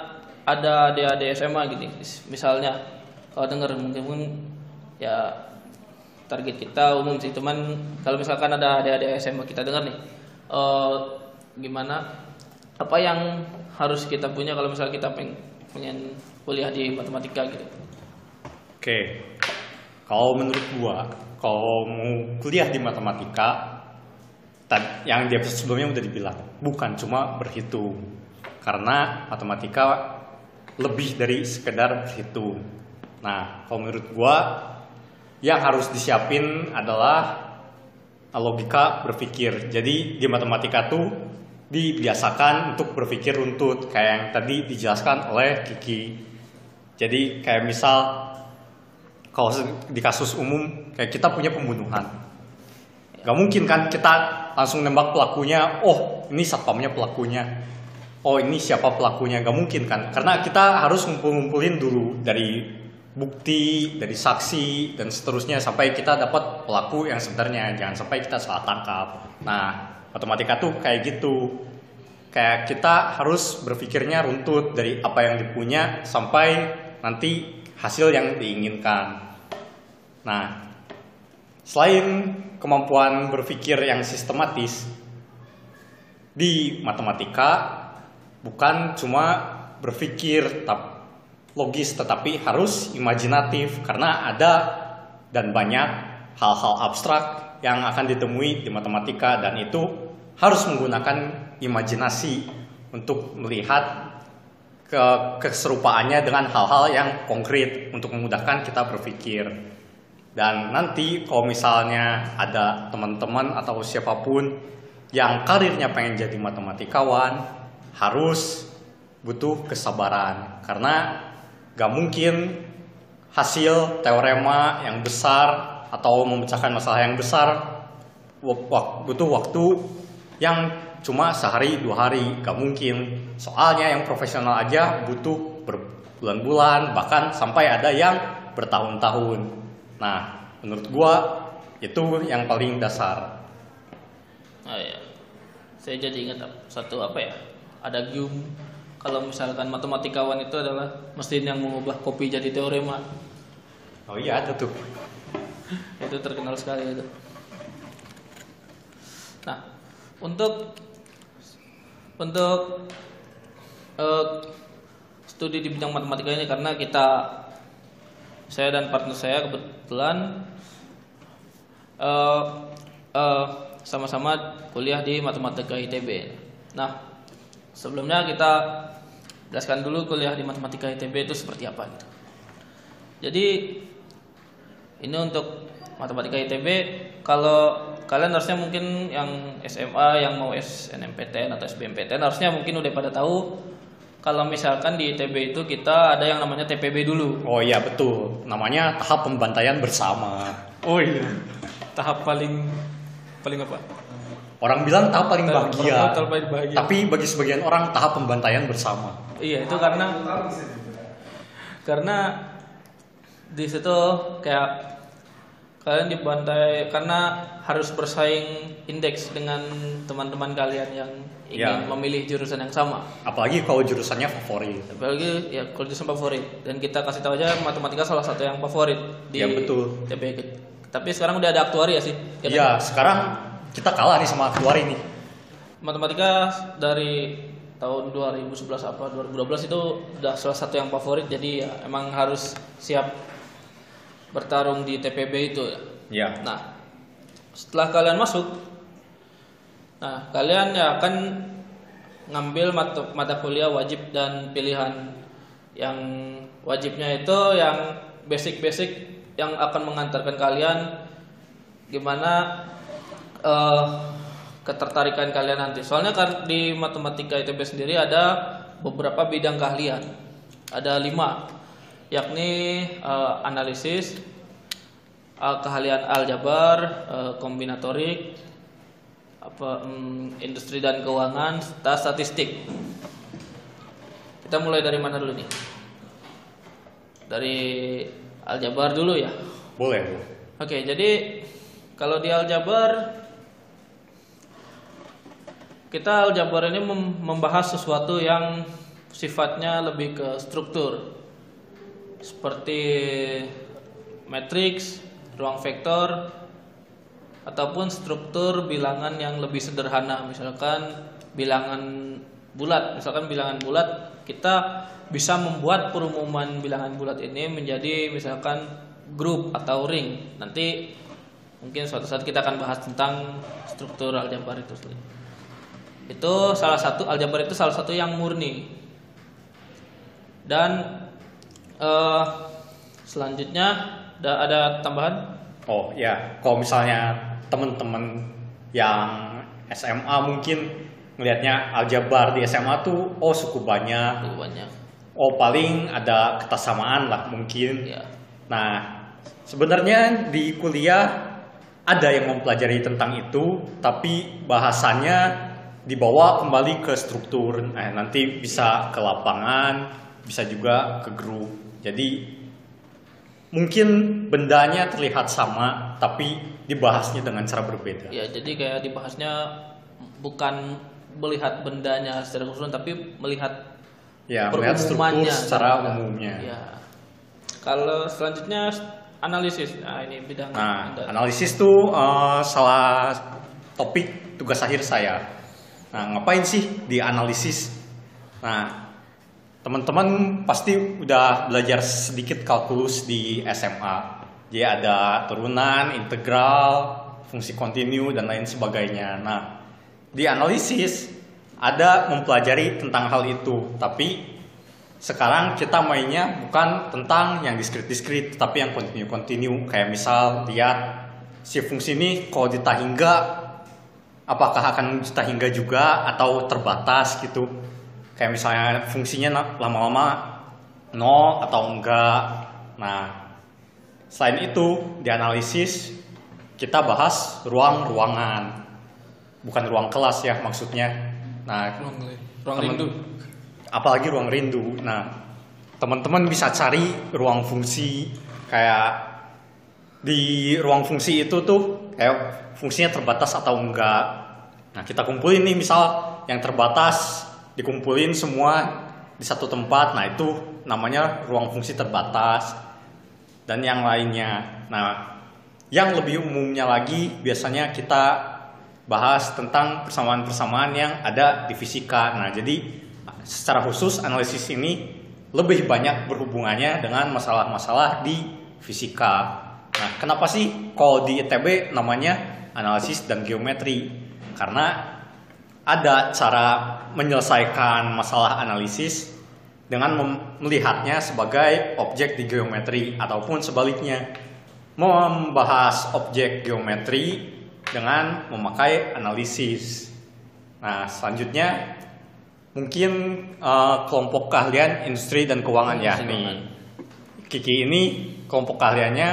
ada adik-adik SMA gini misalnya kalau dengar mungkin, ya target kita umum sih cuman kalau misalkan ada adik-adik SMA kita dengar nih uh, gimana apa yang harus kita punya kalau misalnya kita pengen, pengen kuliah di matematika gitu oke kalau menurut gua kalau mau kuliah di matematika yang dia sebelumnya udah dibilang bukan cuma berhitung karena matematika lebih dari sekedar berhitung. Nah, kalau menurut gua yang harus disiapin adalah logika berpikir. Jadi di matematika tuh dibiasakan untuk berpikir runtut kayak yang tadi dijelaskan oleh Kiki. Jadi kayak misal kalau di kasus umum kayak kita punya pembunuhan. Gak mungkin kan kita langsung nembak pelakunya, oh ini satpamnya pelakunya? Oh ini siapa pelakunya? Gak mungkin kan. Karena kita harus ngumpul-ngumpulin dulu dari bukti dari saksi dan seterusnya sampai kita dapat pelaku yang sebenarnya. Jangan sampai kita salah tangkap. Nah matematika tuh kayak gitu. Kayak kita harus berpikirnya runtut dari apa yang dipunya sampai nanti hasil yang diinginkan. Nah selain kemampuan berpikir yang sistematis di matematika bukan cuma berpikir tetap logis tetapi harus imajinatif karena ada dan banyak hal-hal abstrak yang akan ditemui di matematika dan itu harus menggunakan imajinasi untuk melihat ke keserupaannya dengan hal-hal yang konkret untuk memudahkan kita berpikir. Dan nanti kalau misalnya ada teman-teman atau siapa pun yang karirnya pengen jadi matematikawan, harus butuh kesabaran karena gak mungkin hasil teorema yang besar atau memecahkan masalah yang besar butuh waktu yang cuma sehari dua hari gak mungkin. Soalnya yang profesional aja butuh berbulan-bulan bahkan sampai ada yang bertahun-tahun. Nah menurut gua itu yang paling dasar. Oh ya saya jadi ingat satu apa ya? Ada gium. Kalau misalkan matematikawan itu adalah mesin yang mengubah kopi jadi teorema. Oh iya ada tuh. itu terkenal sekali itu. Nah untuk untuk eh, studi di bidang matematika ini karena kita saya dan partner saya kebetulan eh, eh, sama-sama kuliah di matematika ITB nah sebelumnya kita jelaskan dulu kuliah di matematika ITB itu seperti apa gitu. Jadi ini untuk matematika ITB kalau kalian harusnya mungkin yang SMA yang mau SNMPTN atau SBMPTN harusnya mungkin udah pada tahu kalau misalkan di ITB itu kita ada yang namanya TPB dulu. Oh iya betul. Namanya tahap pembantaian bersama. Oh iya. Tahap paling paling apa? Orang bilang tahap paling Tahap- bahagia. tahap paling bahagia. Tapi bagi sebagian orang tahap pembantaian bersama. Iya, itu karena karena di situ kayak kalian dibantai karena harus bersaing indeks dengan teman-teman kalian yang ingin Ya. memilih jurusan yang sama. Apalagi kalau jurusannya favorit. Apalagi ya kalau jurusan favorit dan kita kasih tahu aja matematika salah satu yang favorit di Ya, betul. TB. Tapi sekarang udah ada aktuari ya sih. Iya, sekarang kita kalah nih sama keluar ini. Matematika dari tahun 2011 apa 2012 itu udah salah satu yang favorit jadi ya emang harus siap bertarung di TPB itu ya. Nah, setelah kalian masuk, nah kalian ya akan ngambil mata, mata kuliah wajib dan pilihan. Yang wajibnya itu yang basic-basic yang akan mengantarkan kalian gimana eh, ketertarikan kalian nanti. Soalnya kan di matematika ITB sendiri ada beberapa bidang keahlian. Ada lima, yakni eh, analisis, eh, keahlian aljabar, eh, kombinatorik, apa mm, industri dan keuangan, serta statistik. Kita mulai dari mana dulu nih? Dari aljabar dulu ya. Boleh. Oke, jadi kalau di aljabar kita aljabar ini mem- membahas sesuatu yang sifatnya lebih ke struktur. Seperti matriks, ruang vektor ataupun struktur bilangan yang lebih sederhana, misalkan bilangan bulat. Misalkan bilangan bulat kita bisa membuat perumuman bilangan bulat ini menjadi misalkan grup atau ring. Nanti mungkin suatu saat kita akan bahas tentang struktur aljabar itu sendiri. Itu salah satu aljabar itu salah satu yang murni. Dan eh, selanjutnya ada, ada tambahan? Oh ya, kalau misalnya teman-teman yang SMA mungkin ngelihatnya aljabar di SMA tuh oh suku banyak, Tuh banyak. oh paling ada kesamaan lah mungkin. Ya. Nah, sebenarnya di kuliah ada yang mempelajari tentang itu, tapi bahasanya dibawa kembali ke struktur. Nah, nanti bisa ke lapangan, bisa juga ke grup. Jadi mungkin bendanya terlihat sama, tapi dibahasnya dengan cara berbeda. Ya, jadi kayak dibahasnya bukan melihat bendanya secara keseluruhan tapi melihat Ya, melihat struktur perumumannya secara Nah, umumnya. Ya. Kalau selanjutnya analisis. Nah, ini bidang Nah, Anda. analisis tuh eh, salah topik tugas akhir saya. Nah, ngapain sih di analisis? Nah, teman-teman pasti udah belajar sedikit kalkulus di SMA. Jadi ada turunan, integral, fungsi kontinu dan lain sebagainya. Nah, di analisis ada mempelajari tentang hal itu, tapi sekarang kita mainnya bukan tentang yang diskrit-diskrit tapi yang kontinu-kontinu kayak misal lihat si fungsi ini kalau ditahingga apakah akan ditahingga juga atau terbatas gitu kayak misalnya fungsinya lama-lama nol atau enggak nah selain itu di analisis kita bahas ruang-ruangan bukan ruang kelas ya maksudnya nah ruang, ruang Temen- rindu. apalagi ruang rindu. Nah, teman-teman bisa cari ruang fungsi kayak di ruang fungsi itu tuh kayak fungsinya terbatas atau enggak. Nah, kita kumpulin nih misal yang terbatas dikumpulin semua di satu tempat. Nah, itu namanya ruang fungsi terbatas. dan yang lainnya. Nah, yang lebih umumnya lagi biasanya kita bahas tentang persamaan-persamaan yang ada di fisika. Nah, jadi secara khusus analisis ini lebih banyak berhubungannya dengan masalah-masalah di fisika. Nah, kenapa sih kalau di ITB namanya analisis dan geometri? Karena ada cara menyelesaikan masalah analisis dengan melihatnya sebagai objek di geometri ataupun sebaliknya membahas objek geometri dengan memakai analisis. Nah, selanjutnya mungkin uh, kelompok keahlian industri dan keuangan ya nih. Kiki ini kelompok keahliannya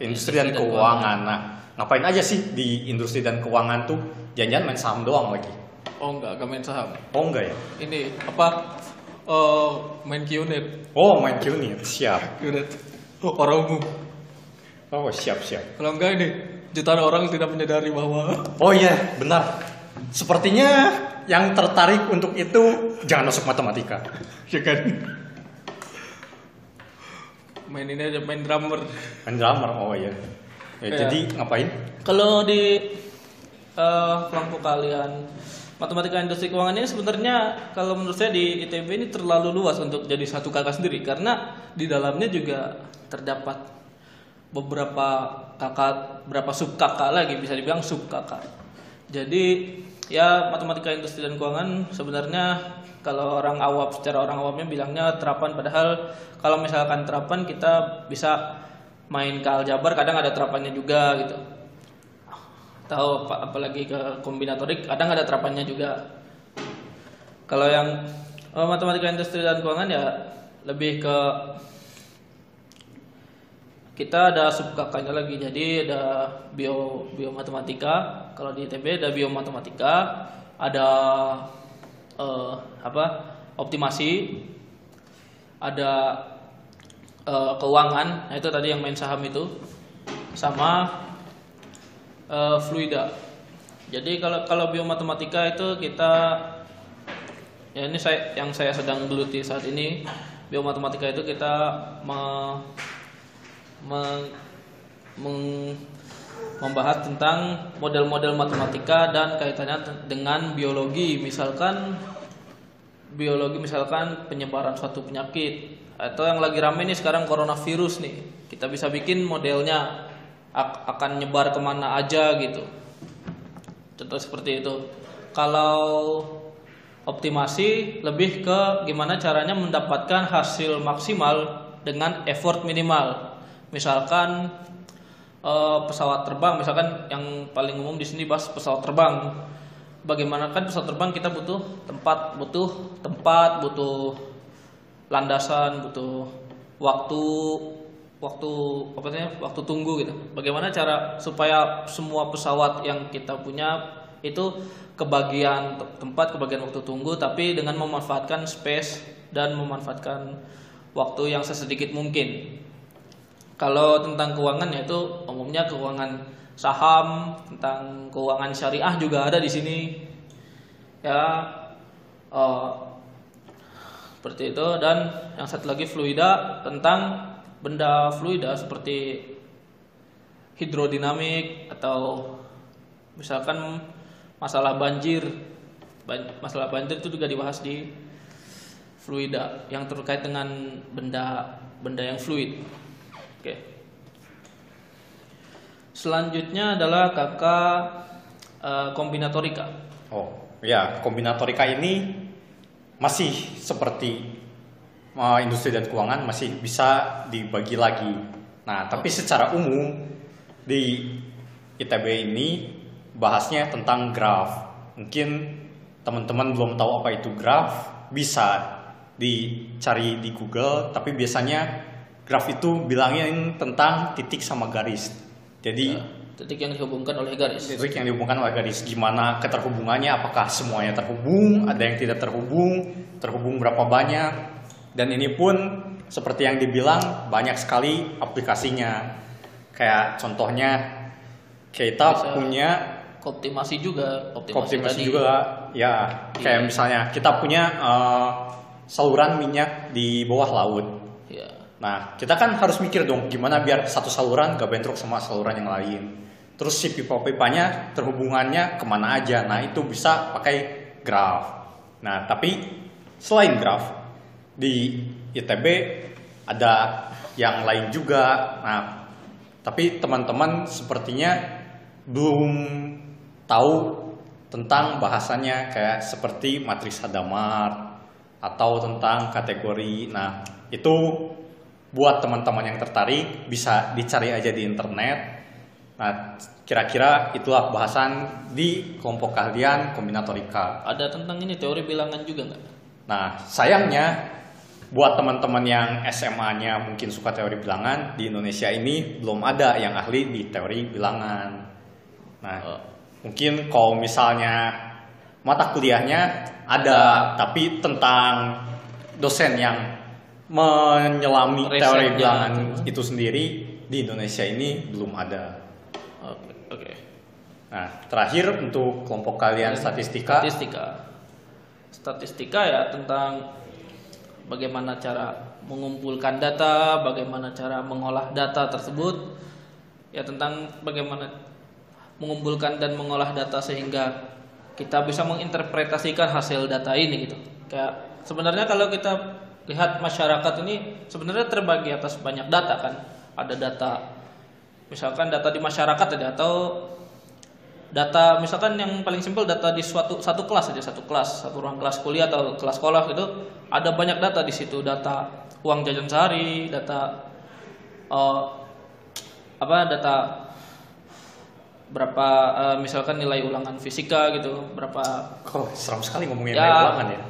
industri, dan, keuangan. Nah, ngapain aja sih di industri dan keuangan tuh? Jangan-jangan main saham doang lagi. Oh enggak, gak main saham. Oh enggak ya? Ini apa? Uh, main QNet. Oh, main QNet. Siap. QNet. Orang umum. Oh, siap, siap. Kalau enggak ini jutaan orang tidak menyadari bahwa Oh iya, benar. Sepertinya yang tertarik untuk itu jangan masuk matematika. Ya kan? Main ini aja main drummer. Main drummer. Oh iya. Ya, ya. jadi ngapain? Kalau di uh, kelompok kalian matematika industri keuangan ini sebenarnya kalau menurut saya di ITB ini terlalu luas untuk jadi satu kakak sendiri. Karena di dalamnya juga terdapat beberapa kakak, berapa sub kakak lagi bisa dibilang sub kakak. Jadi ya matematika industri dan keuangan sebenarnya kalau orang awam secara orang awamnya bilangnya terapan. Padahal kalau misalkan terapan kita bisa main ke aljabar kadang ada terapannya juga gitu tahu apa, apalagi ke kombinatorik kadang ada terapannya juga. Kalau yang oh, matematika industri dan keuangan ya lebih ke kita ada sub kakaknya lagi. Jadi ada bio biomatematika kalau di ITB ada biomatematika ada uh, apa optimasi ada uh, keuangan. Nah itu tadi yang main saham itu. Sama uh, fluida. Jadi kalau kalau biomatematika itu kita ya ini saya yang saya sedang geluti saat ini biomatematika itu kita me, me, meng, membahas tentang model-model matematika dan kaitannya dengan biologi. Misalkan biologi misalkan penyebaran suatu penyakit. Atau yang lagi rame nih sekarang coronavirus nih. Kita bisa bikin modelnya akan nyebar ke mana aja gitu. Contoh seperti itu. Kalau optimasi lebih ke gimana caranya mendapatkan hasil maksimal dengan effort minimal. Misalkan eh, pesawat terbang misalkan yang paling umum di sini bahas pesawat terbang. Bagaimana kan pesawat terbang kita butuh tempat butuh tempat butuh landasan butuh waktu waktu apa namanya waktu tunggu gitu. Bagaimana cara supaya semua pesawat yang kita punya itu kebagian tempat, kebagian waktu tunggu, tapi dengan memanfaatkan space dan memanfaatkan waktu yang sesedikit mungkin. Kalau tentang keuangan yaitu umumnya keuangan saham, tentang keuangan syariah juga ada di sini. Ya, uh, seperti itu dan yang satu lagi fluida tentang benda fluida seperti hidrodinamik atau misalkan masalah banjir. Masalah banjir itu juga dibahas di fluida yang terkait dengan benda benda yang fluid. Oke. Selanjutnya adalah kakak uh, kombinatorika oh ya kombinatorika ini masih seperti uh, industri dan keuangan masih bisa dibagi lagi. Nah, tapi secara umum di ITB ini bahasnya tentang graf. Mungkin teman-teman belum tahu apa itu graf, bisa dicari di Google, tapi biasanya graf itu bilangin tentang titik sama garis. Jadi ya, titik yang dihubungkan oleh garis. Titik yang dihubungkan oleh garis. Gimana keterhubungannya? Apakah semuanya terhubung? Ada yang tidak terhubung? Terhubung berapa banyak? Dan ini pun seperti yang dibilang banyak sekali aplikasinya. Kayak contohnya kita Bisa punya optimasi juga, optimasi, optimasi juga ya. Kayak iya. misalnya kita punya uh, saluran minyak di bawah laut. Ya. Nah, kita kan harus mikir dong gimana biar satu saluran gak bentrok sama saluran yang lain. Terus si pipa-pipanya terhubungannya ke mana aja. Nah, itu bisa pakai graf. Nah, tapi selain graf, di ITB ada yang lain juga. Nah, tapi teman-teman sepertinya belum tahu tentang bahasanya kayak seperti matriks Hadamard atau tentang kategori. Nah, itu buat teman-teman yang tertarik bisa dicari aja di internet. Nah, kira-kira itulah bahasan di kelompok kalian kombinatorika. Ada tentang ini teori bilangan juga nggak? Nah, sayangnya buat teman-teman yang SMA-nya mungkin suka teori bilangan di Indonesia ini belum ada yang ahli di teori bilangan. Nah, Oh. mungkin kalau misalnya mata kuliahnya ada, tapi tentang dosen yang menyelami Risetnya teori bilangan itu. itu sendiri di Indonesia ini belum ada. Oke. Oke. Nah, terakhir untuk kelompok kalian statistika, Statistika. Statistika ya tentang bagaimana cara mengumpulkan data, bagaimana cara mengolah data tersebut, ya tentang bagaimana mengumpulkan dan mengolah data sehingga kita bisa menginterpretasikan hasil data ini gitu. Kayak sebenarnya kalau kita lihat masyarakat ini sebenarnya terbagi atas banyak data kan. Ada data misalkan data di masyarakat ada atau data misalkan yang paling simpel data di suatu satu kelas aja satu kelas satu ruang kelas kuliah atau kelas sekolah itu ada banyak data di situ data uang jajan sehari data eh, apa data berapa eh, misalkan nilai ulangan fisika gitu berapa oh seram sekali ngomongin Ya. ulangan ya.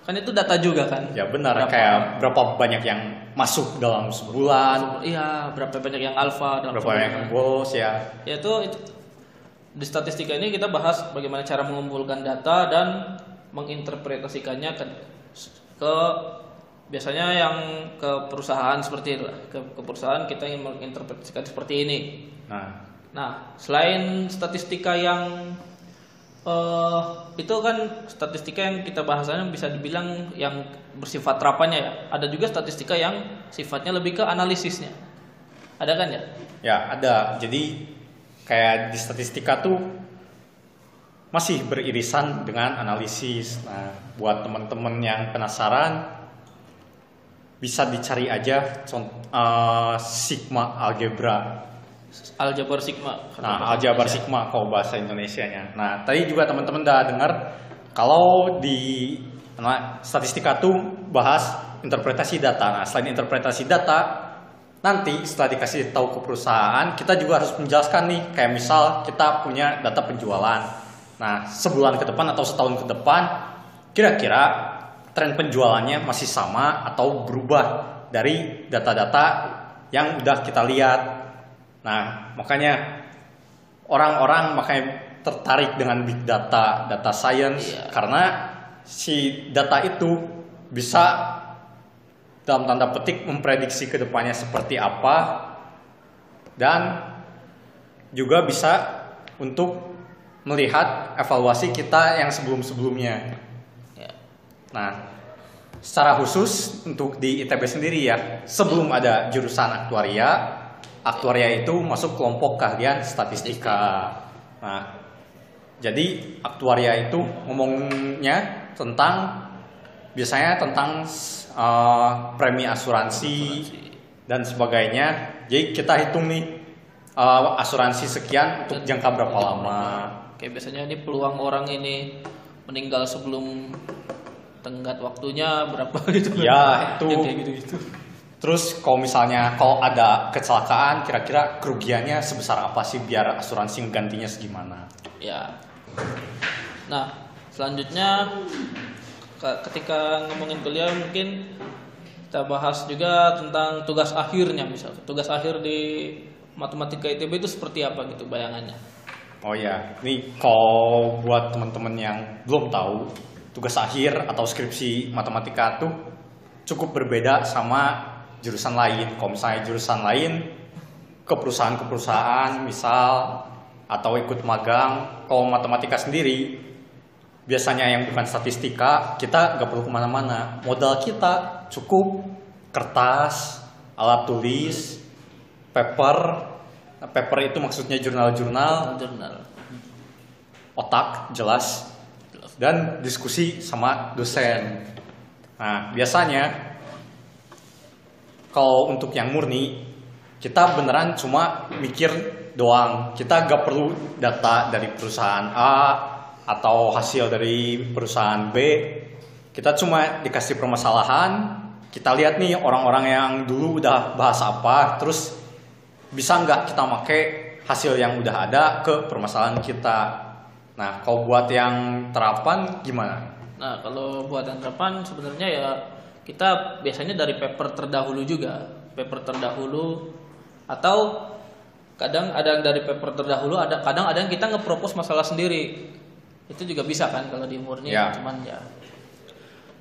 kan itu data juga kan Ya benar, Berapa- kayak berapa banyak yang masuk dalam sebulan, iya berapa banyak yang alfa dalam berapa sebulan. yang bolos ya. Ya, itu, itu di statistika ini kita bahas bagaimana cara mengumpulkan data dan menginterpretasikannya ke, ke biasanya yang ke perusahaan seperti itu ke, ke perusahaan kita ingin menginterpretasikan seperti ini. Nah, Nah, selain statistika yang eh itu kan statistika yang kita bahasanya bisa dibilang yang bersifat terapannya ya. Ada juga statistika yang sifatnya lebih ke analisisnya. Ada kan ya? ya ada. Jadi kayak di statistika tuh masih beririsan dengan analisis. Nah, buat teman-teman yang penasaran bisa dicari aja contoh sigma algebra. Aljabar sigma. Nah, aljabar sigma kalau bahasa Indonesianya. Nah, tadi juga teman-teman udah dengar kalau di nah, statistika tuh bahas interpretasi data. Nah, selain interpretasi data, nanti setelah dikasih tahu ke perusahaan, kita juga harus menjelaskan nih, kayak misal kita punya data penjualan. Nah, sebulan ke depan atau setahun ke depan, kira-kira tren penjualannya masih sama atau berubah dari data-data yang udah kita lihat. Nah, makanya orang-orang makanya tertarik dengan big data, data science Iya. karena si data itu bisa dalam tanda petik memprediksi ke depannya seperti apa dan juga bisa untuk melihat evaluasi kita yang sebelum-sebelumnya. Ya. Nah, secara khusus untuk di ITB sendiri ya, sebelum ada jurusan aktuaria, aktuaria itu masuk kelompok keahlian statistika. Nah, jadi aktuaria itu ngomongnya tentang biasanya tentang eh, premi asuransi dan sebagainya. Jadi kita hitung nih eh, asuransi sekian untuk jangka berapa lama. Kayak biasanya ini peluang orang ini meninggal sebelum tenggat waktunya berapa gitu. Ya, itu. Yang kayak gitu-gitu. Terus kalau misalnya kalau ada kecelakaan, kira-kira kerugiannya sebesar apa sih biar asuransi menggantinya segimana? Ya. Nah, selanjutnya ketika ngomongin kuliah mungkin kita bahas juga tentang tugas akhirnya misal. Tugas akhir di matematika ITB itu seperti apa gitu bayangannya. Oh ya, nih kalau buat teman-teman yang belum tahu, tugas akhir atau skripsi matematika tuh cukup berbeda sama jurusan lain. Kalau misalnya jurusan lain ke perusahaan ke perusahaan, misal atau ikut magang, kalau matematika sendiri biasanya yang bukan statistika kita nggak perlu ke mana-mana. Modal kita cukup kertas, alat tulis, paper. Paper itu maksudnya jurnal-jurnal, jurnal otak jelas, dan diskusi sama dosen. Nah, biasanya kalau untuk yang murni, kita beneran cuma mikir doang. Kita gak perlu data dari perusahaan A atau hasil dari perusahaan B. Kita cuma dikasih permasalahan, kita lihat nih orang-orang yang dulu udah bahas apa, terus bisa nggak kita pakai hasil yang udah ada ke permasalahan kita. Nah, kalau buat yang terapan gimana? Nah, kalau buat yang terapan sebenarnya ya kita biasanya dari paper terdahulu juga, paper terdahulu atau kadang ada yang dari paper terdahulu, ada kadang ada yang kita ngepropos masalah sendiri. Itu juga bisa kan kalau di murni, Ya. cuman ya.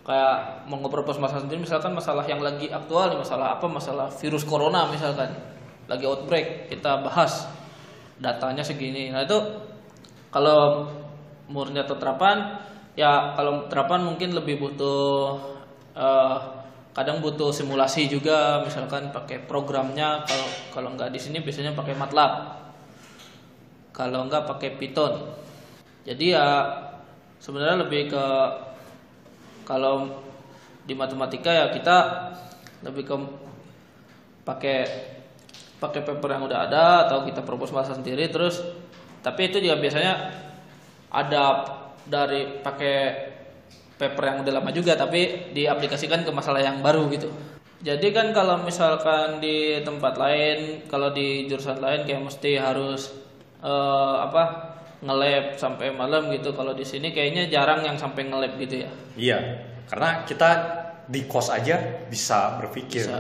Kayak mau ngepropos masalah sendiri misalkan masalah yang lagi aktual masalah apa masalah virus corona misalkan. Lagi outbreak kita bahas datanya segini. Nah itu kalau murni atau terapan ya kalau terapan mungkin lebih butuh eh, kadang butuh simulasi juga. Misalkan pakai programnya kalau kalau nggak di sini biasanya pakai MATLAB. Kalau nggak pakai Python jadi ya sebenarnya lebih ke kalau di matematika ya kita lebih ke pakai pakai paper yang udah ada atau kita propose masalah sendiri terus tapi itu juga biasanya ada dari pakai paper yang udah lama juga tapi diaplikasikan ke masalah yang baru gitu. Jadi kan kalau misalkan di tempat lain kalau di jurusan lain kayak mesti harus eh, apa nge-lab sampai malam gitu kalau di sini kayaknya jarang yang sampai nge-lab gitu ya Iya, karena kita di kos aja bisa berpikir. bisa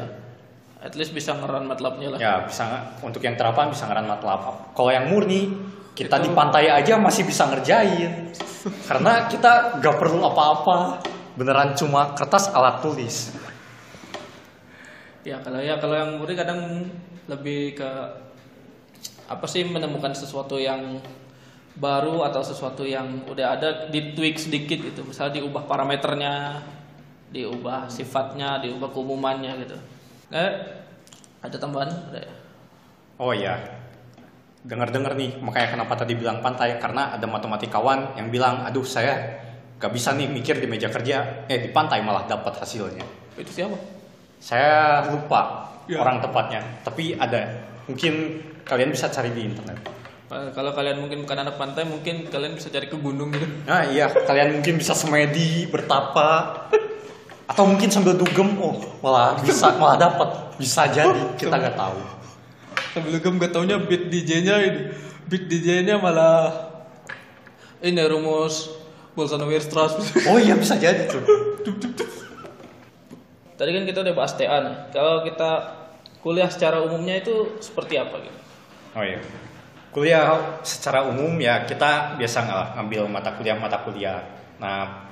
at least bisa ngeran MATLAB-nya lah Ya, bisa untuk yang terapan bisa ngeran MATLAB. Kalau yang murni, kita Itu- di pantai aja masih bisa ngerjain. Karena kita gak perlu apa-apa. Beneran cuma kertas alat tulis. Ya kalau ya kalau yang murid kadang lebih ke apa sih menemukan sesuatu yang baru atau sesuatu yang udah ada di tweak sedikit gitu. Misalnya diubah parameternya, diubah sifatnya, diubah keumumannya gitu. Eh, ada tambahan? Ada ya? Oh iya, dengar-dengar nih, makanya kenapa tadi bilang pantai karena ada matematikawan yang bilang, aduh saya gak bisa nih mikir di meja kerja, eh di pantai malah dapat hasilnya. Itu siapa? Saya lupa Ya. orang tepatnya, tapi ada. Mungkin kalian bisa cari di internet. Eh, Kalau kalian mungkin bukan anak pantai, mungkin kalian bisa cari ke gunung gitu. Nah iya, kalian mungkin bisa semedi, bertapa, atau mungkin sambil dugem, oh malah bisa, malah dapat, bisa jadi, kita nggak tahu. Sambil gem gak taunya beat DJ-nya ini. Beat DJ-nya malah ini rumus Bolzano Weierstrass. Oh iya bisa jadi tuh. Tadi kan kita udah bahas TA nih. Kalau kita kuliah secara umumnya itu seperti apa gitu? Oh iya. Kuliah secara umum ya kita biasa nggak ngambil mata kuliah mata kuliah. Nah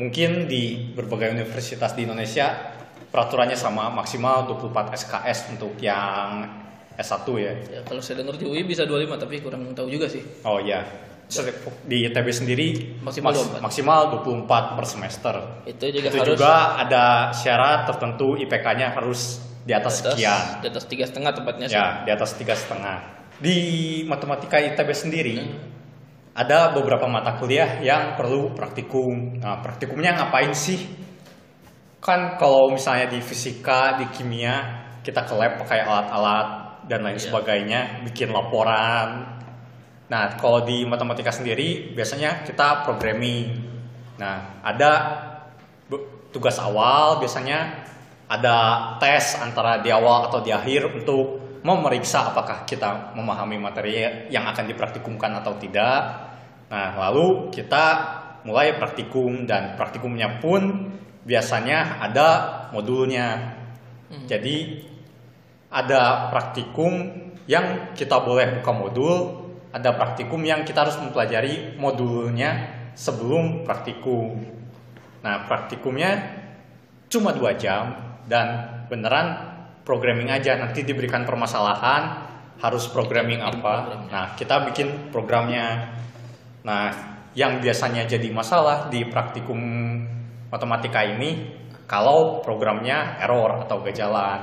mungkin di berbagai universitas di Indonesia peraturannya sama maksimal 24 SKS untuk yang S1 ya. Ya, kalau saya dengar di UI bisa 25 tapi kurang tahu juga sih. Oh iya. Di ITB sendiri Maksimal maks- 24. maksimal 24 per semester. Itu juga Itu harus juga ada syarat tertentu IPK-nya harus di atas di atas, sekian. di atas tiga setengah tepatnya sih. Ya, di atas tiga setengah. Di matematika ITB sendiri Hmm. ada beberapa mata kuliah yang perlu praktikum. Nah, praktikumnya ngapain sih? Kan kalau misalnya di fisika, di kimia, kita ke lab pakai alat-alat dan lain Iya. sebagainya, bikin laporan. Nah, kalau di matematika sendiri biasanya kita programming. Nah, ada tugas awal biasanya ada tes antara di awal atau di akhir untuk memeriksa apakah kita memahami materi yang akan dipraktikumkan atau tidak. Nah, lalu kita mulai praktikum dan praktikumnya pun biasanya ada modulnya. Jadi ada praktikum yang kita boleh buka modul, ada praktikum yang kita harus mempelajari modulnya sebelum praktikum. Nah, praktikumnya cuma dua jam dan beneran programming aja. Nanti diberikan permasalahan harus programming apa. Nah, kita bikin programnya. Nah, yang biasanya jadi masalah di praktikum matematika ini kalau programnya error atau gak jalan.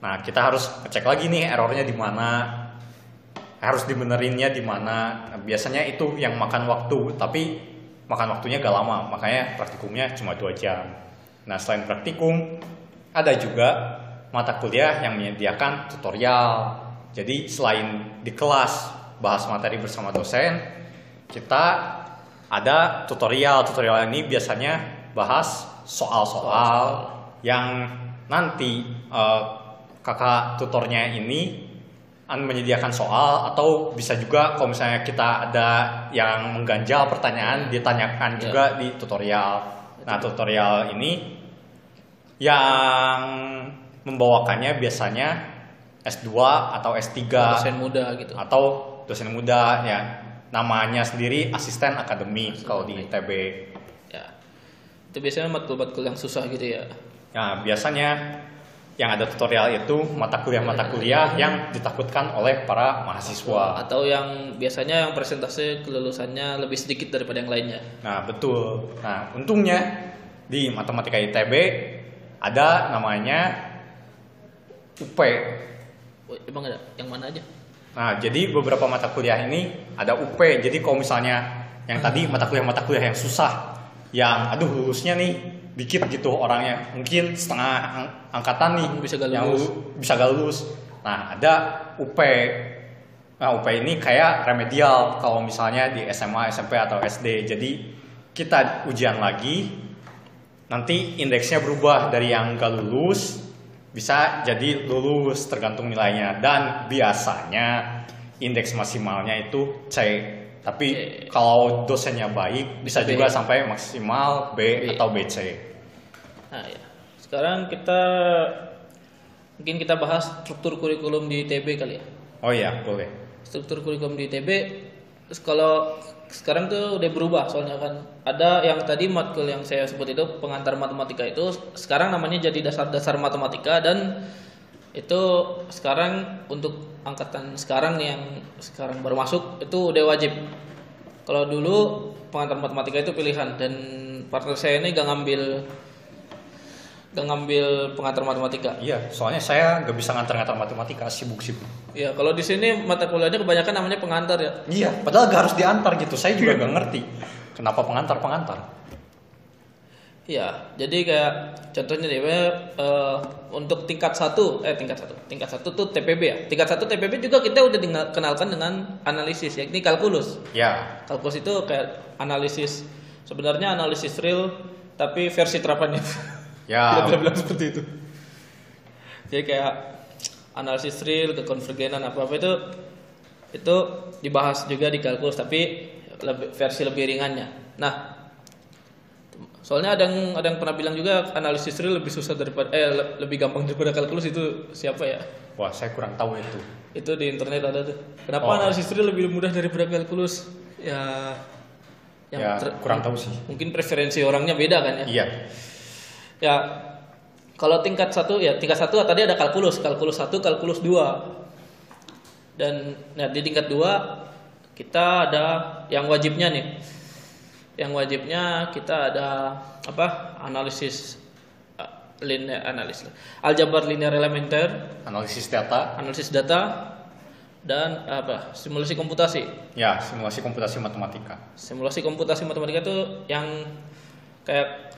Nah, kita harus ngecek lagi nih errornya di mana, harus dibenerinnya di mana. Nah, biasanya itu yang makan waktu, tapi makan waktunya gak lama, makanya praktikumnya cuma dua jam. Nah, selain praktikum, ada juga mata kuliah yang menyediakan tutorial. Jadi selain di kelas bahas materi bersama dosen, kita ada tutorial. Tutorial ini biasanya bahas soal-soal yang nanti uh, kakak tutornya ini menyediakan soal atau bisa juga kalau misalnya kita ada yang mengganjal pertanyaan ditanyakan yeah. juga di tutorial. Nah, tutorial ini yang membawakannya biasanya S2 atau S3 dosen muda gitu. Atau dosen muda ya. Namanya sendiri asisten akademik kalau di ITB itu biasanya matkul-matkul yang susah gitu ya? Nah biasanya yang ada tutorial itu mata kuliah-mata kuliah yang ditakutkan oleh para mahasiswa. Atau yang biasanya yang presentasi kelulusannya lebih sedikit daripada yang lainnya? Nah betul. Nah untungnya di matematika ITB ada namanya UP oh, emang ada? Yang mana aja? Nah jadi beberapa mata kuliah ini ada UP jadi kalau misalnya yang tadi mata kuliah mata kuliah yang susah yang aduh lulusnya nih dikit gitu orangnya. Mungkin setengah ang angkatan nih bisa gak yang lulus. bisa gak lulus. Nah ada UP nah UP ini kayak remedial kalau misalnya di SMA SMP atau SD jadi kita ujian lagi nanti indeksnya berubah dari yang gak lulus bisa jadi lulus tergantung nilainya dan biasanya indeks maksimalnya itu C tapi okay. kalau dosennya baik bisa B. juga sampai maksimal B, B atau BC. Nah, ya. Sekarang kita mungkin kita bahas struktur kurikulum di ITB kali ya. Oh iya, boleh. Struktur kurikulum di ITB kalau sekarang tuh udah berubah soalnya kan ada yang tadi matkul yang saya sebut itu pengantar matematika itu sekarang namanya jadi dasar-dasar matematika dan itu sekarang untuk angkatan sekarang yang sekarang baru masuk itu udah wajib. Kalau dulu pengantar matematika itu pilihan dan partner saya ini gak ngambil ngambil pengantar matematika. Iya, soalnya saya gak bisa ngantar-ngantar matematika, sibuk-sibuk. Iya, kalau di sini mata kuliahnya kebanyakan namanya pengantar ya. Iya, padahal gak harus diantar gitu. Saya juga gak ngerti kenapa pengantar-pengantar. Ya, jadi kayak contohnya nih, uh, untuk tingkat satu, eh tingkat satu, tingkat satu tuh TPB ya. Tingkat satu TPB juga kita udah kenalkan dengan analisis ya, ini kalkulus. Ya. Kalkulus itu kayak analisis, sebenarnya analisis real, tapi versi terapannya. Ya. kita bilang seperti itu. Jadi kayak analisis real, kekonvergenan apa apa itu itu dibahas juga di kalkulus, tapi lebih, versi lebih ringannya. Nah, Soalnya ada yang ada yang pernah bilang juga analisis real lebih susah daripada eh lebih gampang daripada kalkulus itu siapa ya? Wah, saya kurang tahu itu. Itu di internet ada tuh. Kenapa oh. analisis real lebih mudah daripada kalkulus? Ya yang ya, kurang tahu sih. Mungkin preferensi orangnya beda kan ya? Iya. Ya kalau tingkat satu ya tingkat satu tadi ada kalkulus, kalkulus satu, kalkulus dua. Dan nah di tingkat dua kita ada yang wajibnya nih. Yang wajibnya kita ada apa analisis uh, linear analisis aljabar linear elementer. Analisis data. Analisis data. Dan apa simulasi komputasi. Ya simulasi komputasi matematika. Simulasi komputasi matematika itu yang kayak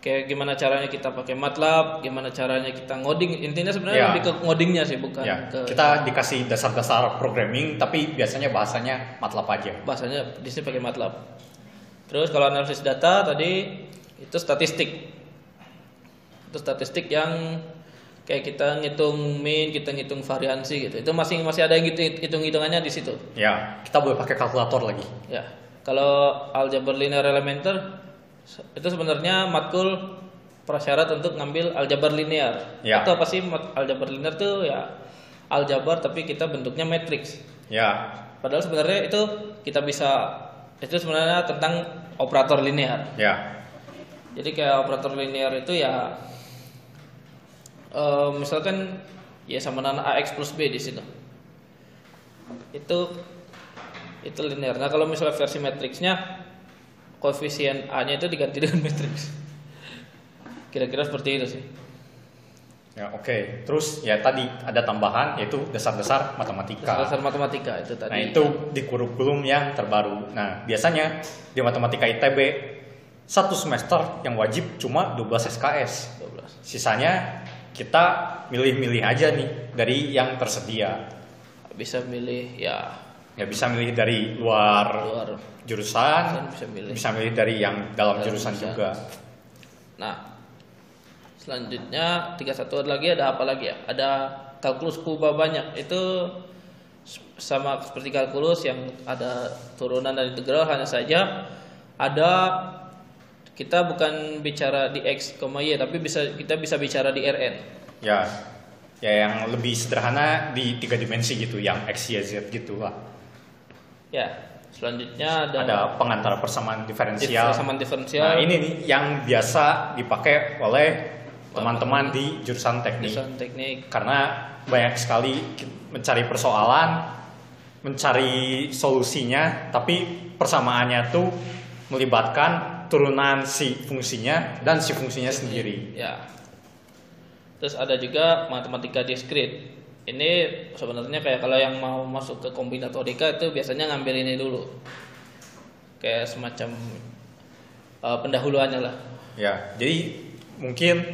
kayak gimana caranya kita pakai MATLAB, gimana caranya kita ngoding. Intinya sebenarnya ya. lebih ke ngodingnya sih, bukan ya. ke kita dikasih dasar-dasar programming, tapi biasanya bahasanya MATLAB aja. Bahasanya di sini pakai MATLAB. Terus kalau analisis data tadi itu statistik. Itu statistik yang kayak kita ngitung mean, kita ngitung variansi gitu. Itu masih masih ada hitung-hitungannya di situ. Ya, kita boleh pakai kalkulator lagi. Ya. Kalau aljabar linear elementer itu sebenarnya matkul prasyarat untuk ngambil aljabar linear. Ya. Itu apa sih aljabar linear tuh ya aljabar tapi kita bentuknya matriks. Ya. Padahal sebenarnya itu kita bisa itu sebenarnya tentang operator linear. Ya. Jadi kayak operator linear itu ya uh, misalkan ya sama dengan ax plus b di situ. Itu itu linear. Nah kalau misalnya versi matriksnya koefisien a-nya itu diganti dengan matriks. kira-kira seperti itu sih Ya, oke. Terus ya tadi ada tambahan yaitu dasar-dasar matematika. dasar matematika itu tadi Nah, itu di kurikulum yang terbaru. Nah, biasanya di matematika ITB satu semester yang wajib cuma 12 SKS. 12 Sisanya kita milih-milih aja nih dari yang tersedia. bisa milih ya Ya bisa milih dari luar luar jurusan, bisa milih bisa milih dari yang dalam Dalam jurusan jurusan. juga. Nah, selanjutnya 31 lagi ada apa lagi ya? Ada kalkulus kuba banyak. Itu sama seperti kalkulus yang ada turunan dari integral hanya saja ada kita bukan bicara di x, y tapi bisa kita bisa bicara di rn. Ya, ya yang lebih sederhana di tiga dimensi gitu, yang x, y, z gitu lah. Ya, selanjutnya ada, Ada pengantar persamaan diferensial. persamaan diferensial. Nah ini nih yang biasa dipakai oleh teman-teman di jurusan teknik Jurusan teknik. karena banyak sekali mencari persoalan, mencari solusinya, tapi persamaannya tuh melibatkan turunan si fungsinya dan si fungsinya sendiri. Ya. Terus ada juga matematika diskrit. Ini sebenarnya kayak kalau yang mau masuk ke kombinatorika itu biasanya ngambil ini dulu. Kayak semacam uh, pendahuluannya lah. Ya, jadi mungkin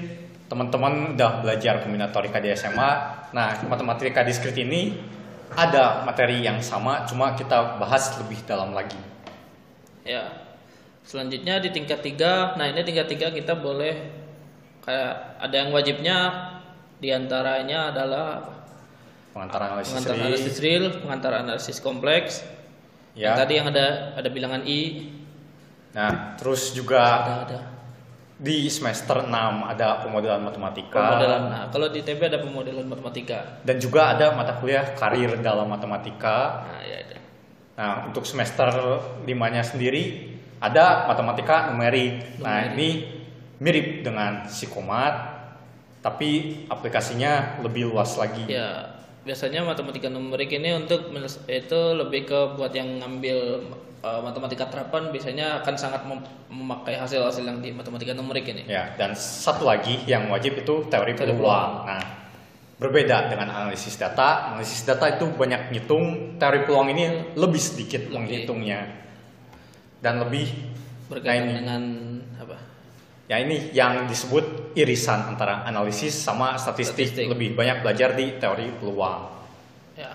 teman-teman udah belajar kombinatorika di SMA. Nah, matematika diskrit ini ada materi yang sama, cuma kita bahas lebih dalam lagi. Ya. Selanjutnya di tingkat 3, nah ini tingkat 3 kita boleh kayak ada yang wajibnya di antaranya adalah? Pengantar analisis pengantar real. analisis real, pengantar analisis kompleks. Ya. Yang tadi yang ada ada bilangan i, Nah, terus juga ada ada di semester 6 ada pemodelan matematika pemodelan. Nah, kalau di TB ada pemodelan matematika. dan juga ada mata kuliah karir dalam matematika. Nah, ya ada. Nah, untuk semester 5-nya sendiri ada matematika numerik. Nah, Numerik. ini mirip dengan psikomat tapi aplikasinya lebih luas lagi. Ya, biasanya matematika numerik ini untuk itu lebih ke buat yang ngambil uh, matematika terapan biasanya akan sangat mem- memakai hasil-hasil yang di matematika numerik ini. Ya, dan satu lagi yang wajib itu teori Teori peluang. Nah, berbeda dengan analisis data. Analisis data itu banyak ngitung, teori peluang ini lebih sedikit Lebih. menghitungnya. Dan lebih Berkaitan Nah, ini. dengan? Ya ini yang disebut irisan antara analisis sama statistik, Statistik. lebih banyak belajar di teori peluang. Ya.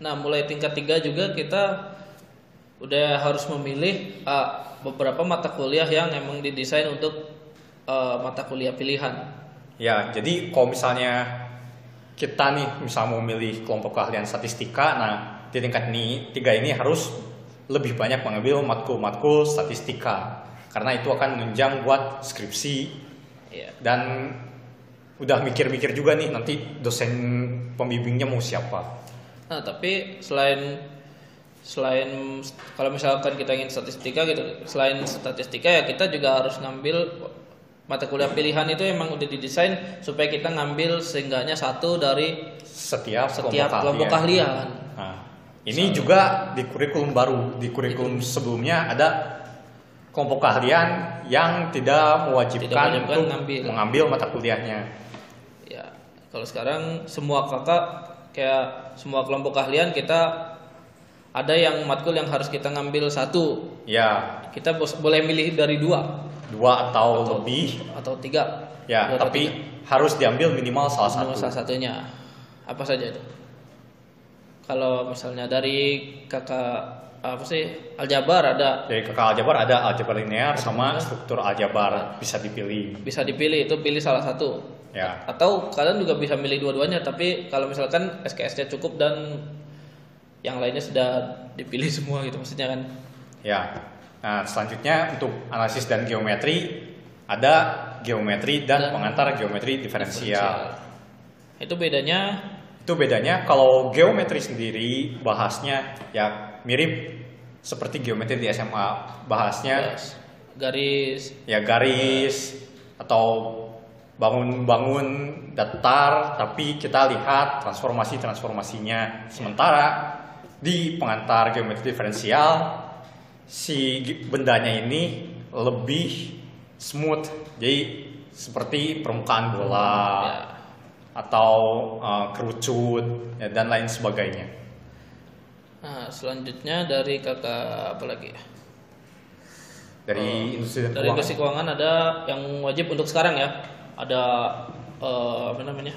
Nah, mulai tingkat 3 juga kita udah harus memilih uh, beberapa mata kuliah yang emang didesain untuk uh, mata kuliah pilihan. Ya, jadi kalau misalnya kita nih misal mau milih kelompok keahlian statistika, nah di tingkat ini tiga ini harus lebih banyak mengambil matkul-matkul statistika karena itu akan menunjang buat skripsi Ya. dan udah mikir-mikir juga nih nanti dosen pembimbingnya mau siapa. Nah, tapi selain selain kalau misalkan kita ingin statistika gitu, selain statistika ya kita juga harus ngambil mata kuliah pilihan itu emang udah didesain supaya kita ngambil seenggaknya satu dari Setiap, setiap kelompok kelompok keahlian. Nah, ini juga di kurikulum baru, di kurikulum sebelumnya ada kelompok keahlian yang tidak mewajibkan Tidak mewajibkan untuk ngambil. mengambil mata kuliahnya. Ya, kalau sekarang semua kakak kayak semua kelompok keahlian kita ada yang matkul yang harus kita ngambil satu. Ya, Kita boleh milih dari dua dua atau, lebih. atau tiga. Ya, Dua atau tapi tiga. harus diambil minimal salah satu. salah satunya apa saja itu? Kalau misalnya dari kakak apa sih aljabar ada Dari kakak aljabar ada aljabar linear sama struktur aljabar bisa dipilih. bisa dipilih itu pilih salah satu. Ya, Atau kalian juga bisa milih dua-duanya tapi kalau misalkan SKS-nya cukup dan yang lainnya sudah dipilih semua gitu maksudnya kan. ya. Nah, selanjutnya untuk analisis dan geometri ada geometri dan Dan pengantar geometri diferensial. Itu bedanya Itu bedanya kalau geometri sendiri bahasnya ya mirip seperti geometri di SMA. Bahasnya Yes. garis ya garis atau bangun-bangun datar tapi kita lihat transformasi-transformasinya. Sementara di pengantar geometri diferensial si bendanya ini lebih smooth. Jadi seperti permukaan bola Ya. atau uh, kerucut ya, dan lain sebagainya. Nah, selanjutnya dari kakak apa lagi ya? Dari industri dan Dari keuangan. industri keuangan ada yang wajib untuk sekarang ya. Ada eh, apa namanya?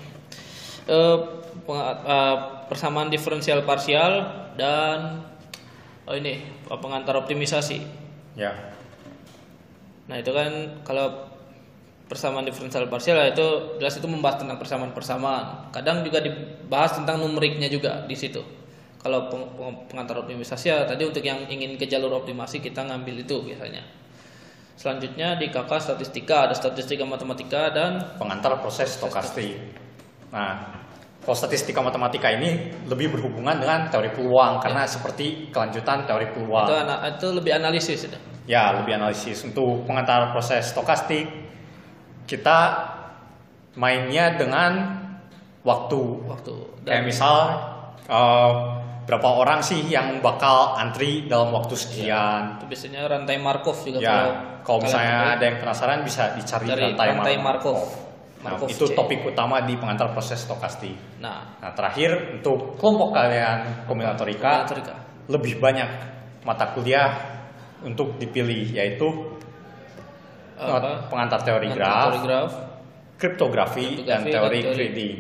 Penga- eh, persamaan diferensial parsial dan oh ini pengantar optimisasi. Ya, Nah itu kan kalau persamaan diferensial parsial ya itu jelas itu membahas tentang persamaan-persamaan. Kadang juga dibahas tentang numeriknya juga di situ. Kalau peng- peng- pengantar optimisasi ya tadi untuk yang ingin ke jalur optimasi kita ngambil itu biasanya. Selanjutnya di KK statistika ada statistika matematika dan pengantar proses stokastik. Nah, kalau statistika matematika ini lebih berhubungan dengan teori peluang karena seperti kelanjutan teori peluang. itu, itu lebih analisis itu. Ya, lebih analisis untuk pengantar proses stokastik. Kita mainnya dengan waktu. Waktu Kayak misal eh, berapa orang sih yang bakal antri dalam waktu sekian. itu biasanya rantai Markov juga Ya, kalau kalian misalnya ada yang penasaran bisa dicari Dari rantai, rantai Markov. Markov. Nah, Markov itu C. topik utama di pengantar proses stokastik. Nah, Nah, terakhir untuk kelompok kalian kombinatorika kombinatorika. lebih banyak mata kuliah untuk dipilih yaitu apa? pengantar teori graf, teori graf, kriptografi, dan teori dan teori- trading.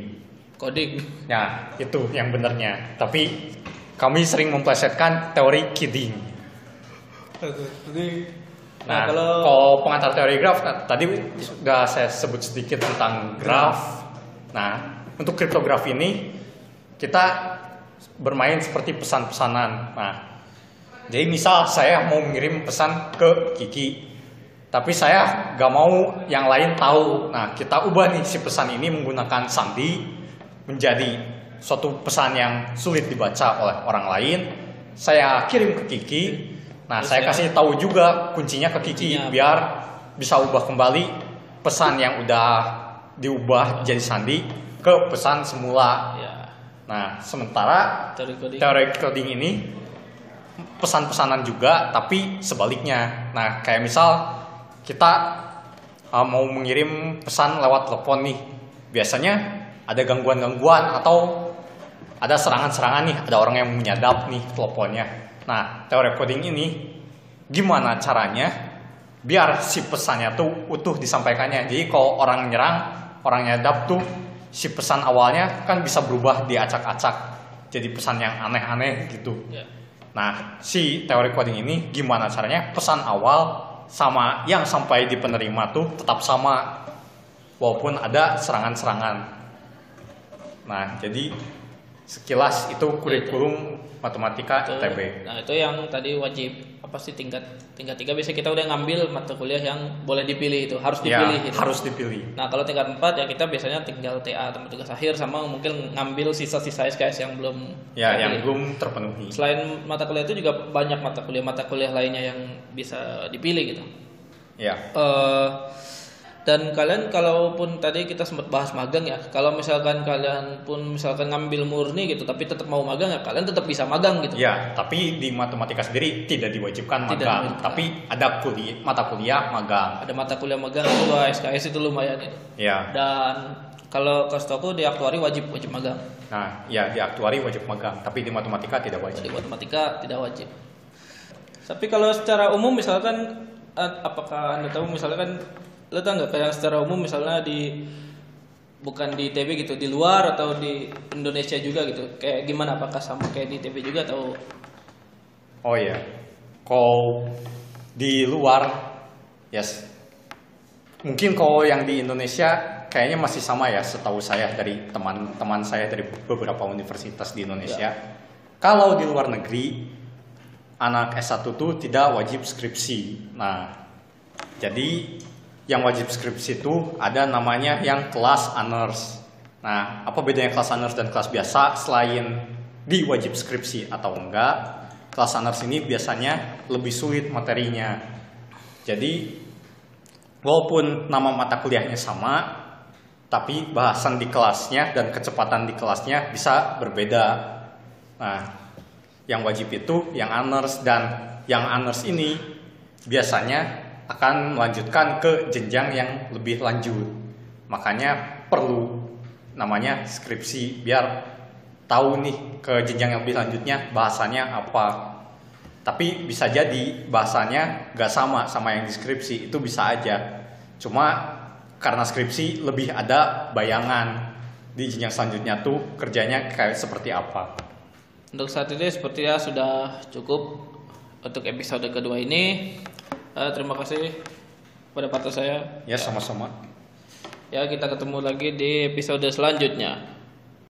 coding. Nah, itu yang benernya. Tapi kami sering memplesetkan teori kidding. Nah, Nah, kalau kalau pengantar teori graf nah, tadi sudah saya sebut sedikit tentang graf. Nah, untuk kriptografi ini kita bermain seperti pesan-pesanan. Nah, jadi misal saya mau mengirim pesan ke Kiki, tapi saya gak mau yang lain tahu. Nah, kita ubah nih si pesan ini menggunakan sandi menjadi suatu pesan yang sulit dibaca oleh orang lain. Saya kirim ke Kiki. Nah, Terus saya ya? kasih tahu juga kuncinya ke Kiki Kuncinya biar bisa ubah kembali pesan yang udah diubah jadi sandi ke pesan semula. ya Nah, sementara teori coding. teori coding ini pesan-pesanan juga tapi sebaliknya. Nah, kayak misal kita uh, mau mengirim pesan lewat telepon nih. Biasanya ada gangguan-gangguan atau ada serangan-serangan nih, ada orang yang menyadap nih teleponnya. Nah, teori coding ini gimana caranya biar si pesannya tuh utuh disampaikannya. Jadi kalau orang nyerang, orang nyadap tuh si pesan awalnya kan bisa berubah diacak-acak jadi pesan yang aneh-aneh gitu. Ya. Nah, si teori coding ini gimana caranya pesan awal sama yang sampai di penerima tuh tetap sama walaupun ada serangan-serangan. Nah, jadi sekilas itu kurikulum matematika Itu- ITB. Nah itu yang tadi wajib apa sih tingkat tingkat tiga biasanya kita udah ngambil mata kuliah yang boleh dipilih itu harus Ya, dipilih. gitu. harus dipilih. Nah kalau tingkat 4 ya kita biasanya tinggal TA tempat tugas akhir sama mungkin ngambil sisa-sisa SKS yang belum Ya, terpilih. yang belum terpenuhi. Selain mata kuliah itu juga banyak mata kuliah mata kuliah lainnya yang bisa dipilih gitu. Ya, Eh, dan kalian kalaupun tadi kita sempat bahas magang ya, kalau misalkan kalian pun misalkan ngambil murni gitu, tapi tetap mau magang ya, kalian tetap bisa magang gitu. ya, tapi di matematika sendiri tidak diwajibkan Tidak magang, diwajibkan. tapi ada kuliah mata kuliah magang. Ada mata kuliah magang itu SKS itu lumayan itu. Ya. Dan kalau kasih aku di aktuari wajib wajib magang. Nah, ya di aktuari wajib magang, tapi di matematika tidak wajib. Di matematika tidak wajib. Tapi kalau secara umum misalkan eh, apakah anda tahu misalkan lo tau nggak kayak secara umum misalnya di bukan di ITB gitu di luar atau di Indonesia juga gitu kayak gimana apakah sama kayak di ITB juga atau Oh iya. Kalau di luar, yes. Mungkin kalau yang di Indonesia kayaknya masih sama ya setahu saya dari teman-teman saya dari beberapa universitas di Indonesia. Kalau di luar negeri anak S1 tuh tidak wajib skripsi. Nah, jadi yang wajib skripsi itu ada namanya yang kelas honors. Nah, apa bedanya kelas honors dan kelas biasa selain di wajib skripsi atau enggak? Kelas honors ini biasanya lebih sulit materinya. Jadi, walaupun nama mata kuliahnya sama, tapi bahasan di kelasnya dan kecepatan di kelasnya bisa berbeda. Nah, yang wajib itu yang honors dan yang honors ini biasanya akan melanjutkan ke jenjang yang lebih lanjut. Makanya perlu namanya skripsi biar tahu nih ke jenjang yang lebih lanjutnya bahasanya apa. Tapi bisa jadi bahasanya gak sama sama yang di skripsi itu bisa aja. Cuma karena skripsi lebih ada bayangan di jenjang selanjutnya tuh kerjanya kayak seperti apa. Untuk saat ini sepertinya sudah cukup untuk episode kedua ini. Eh, terima kasih pada partner saya. Ya sama-sama. Ya kita ketemu lagi di episode selanjutnya.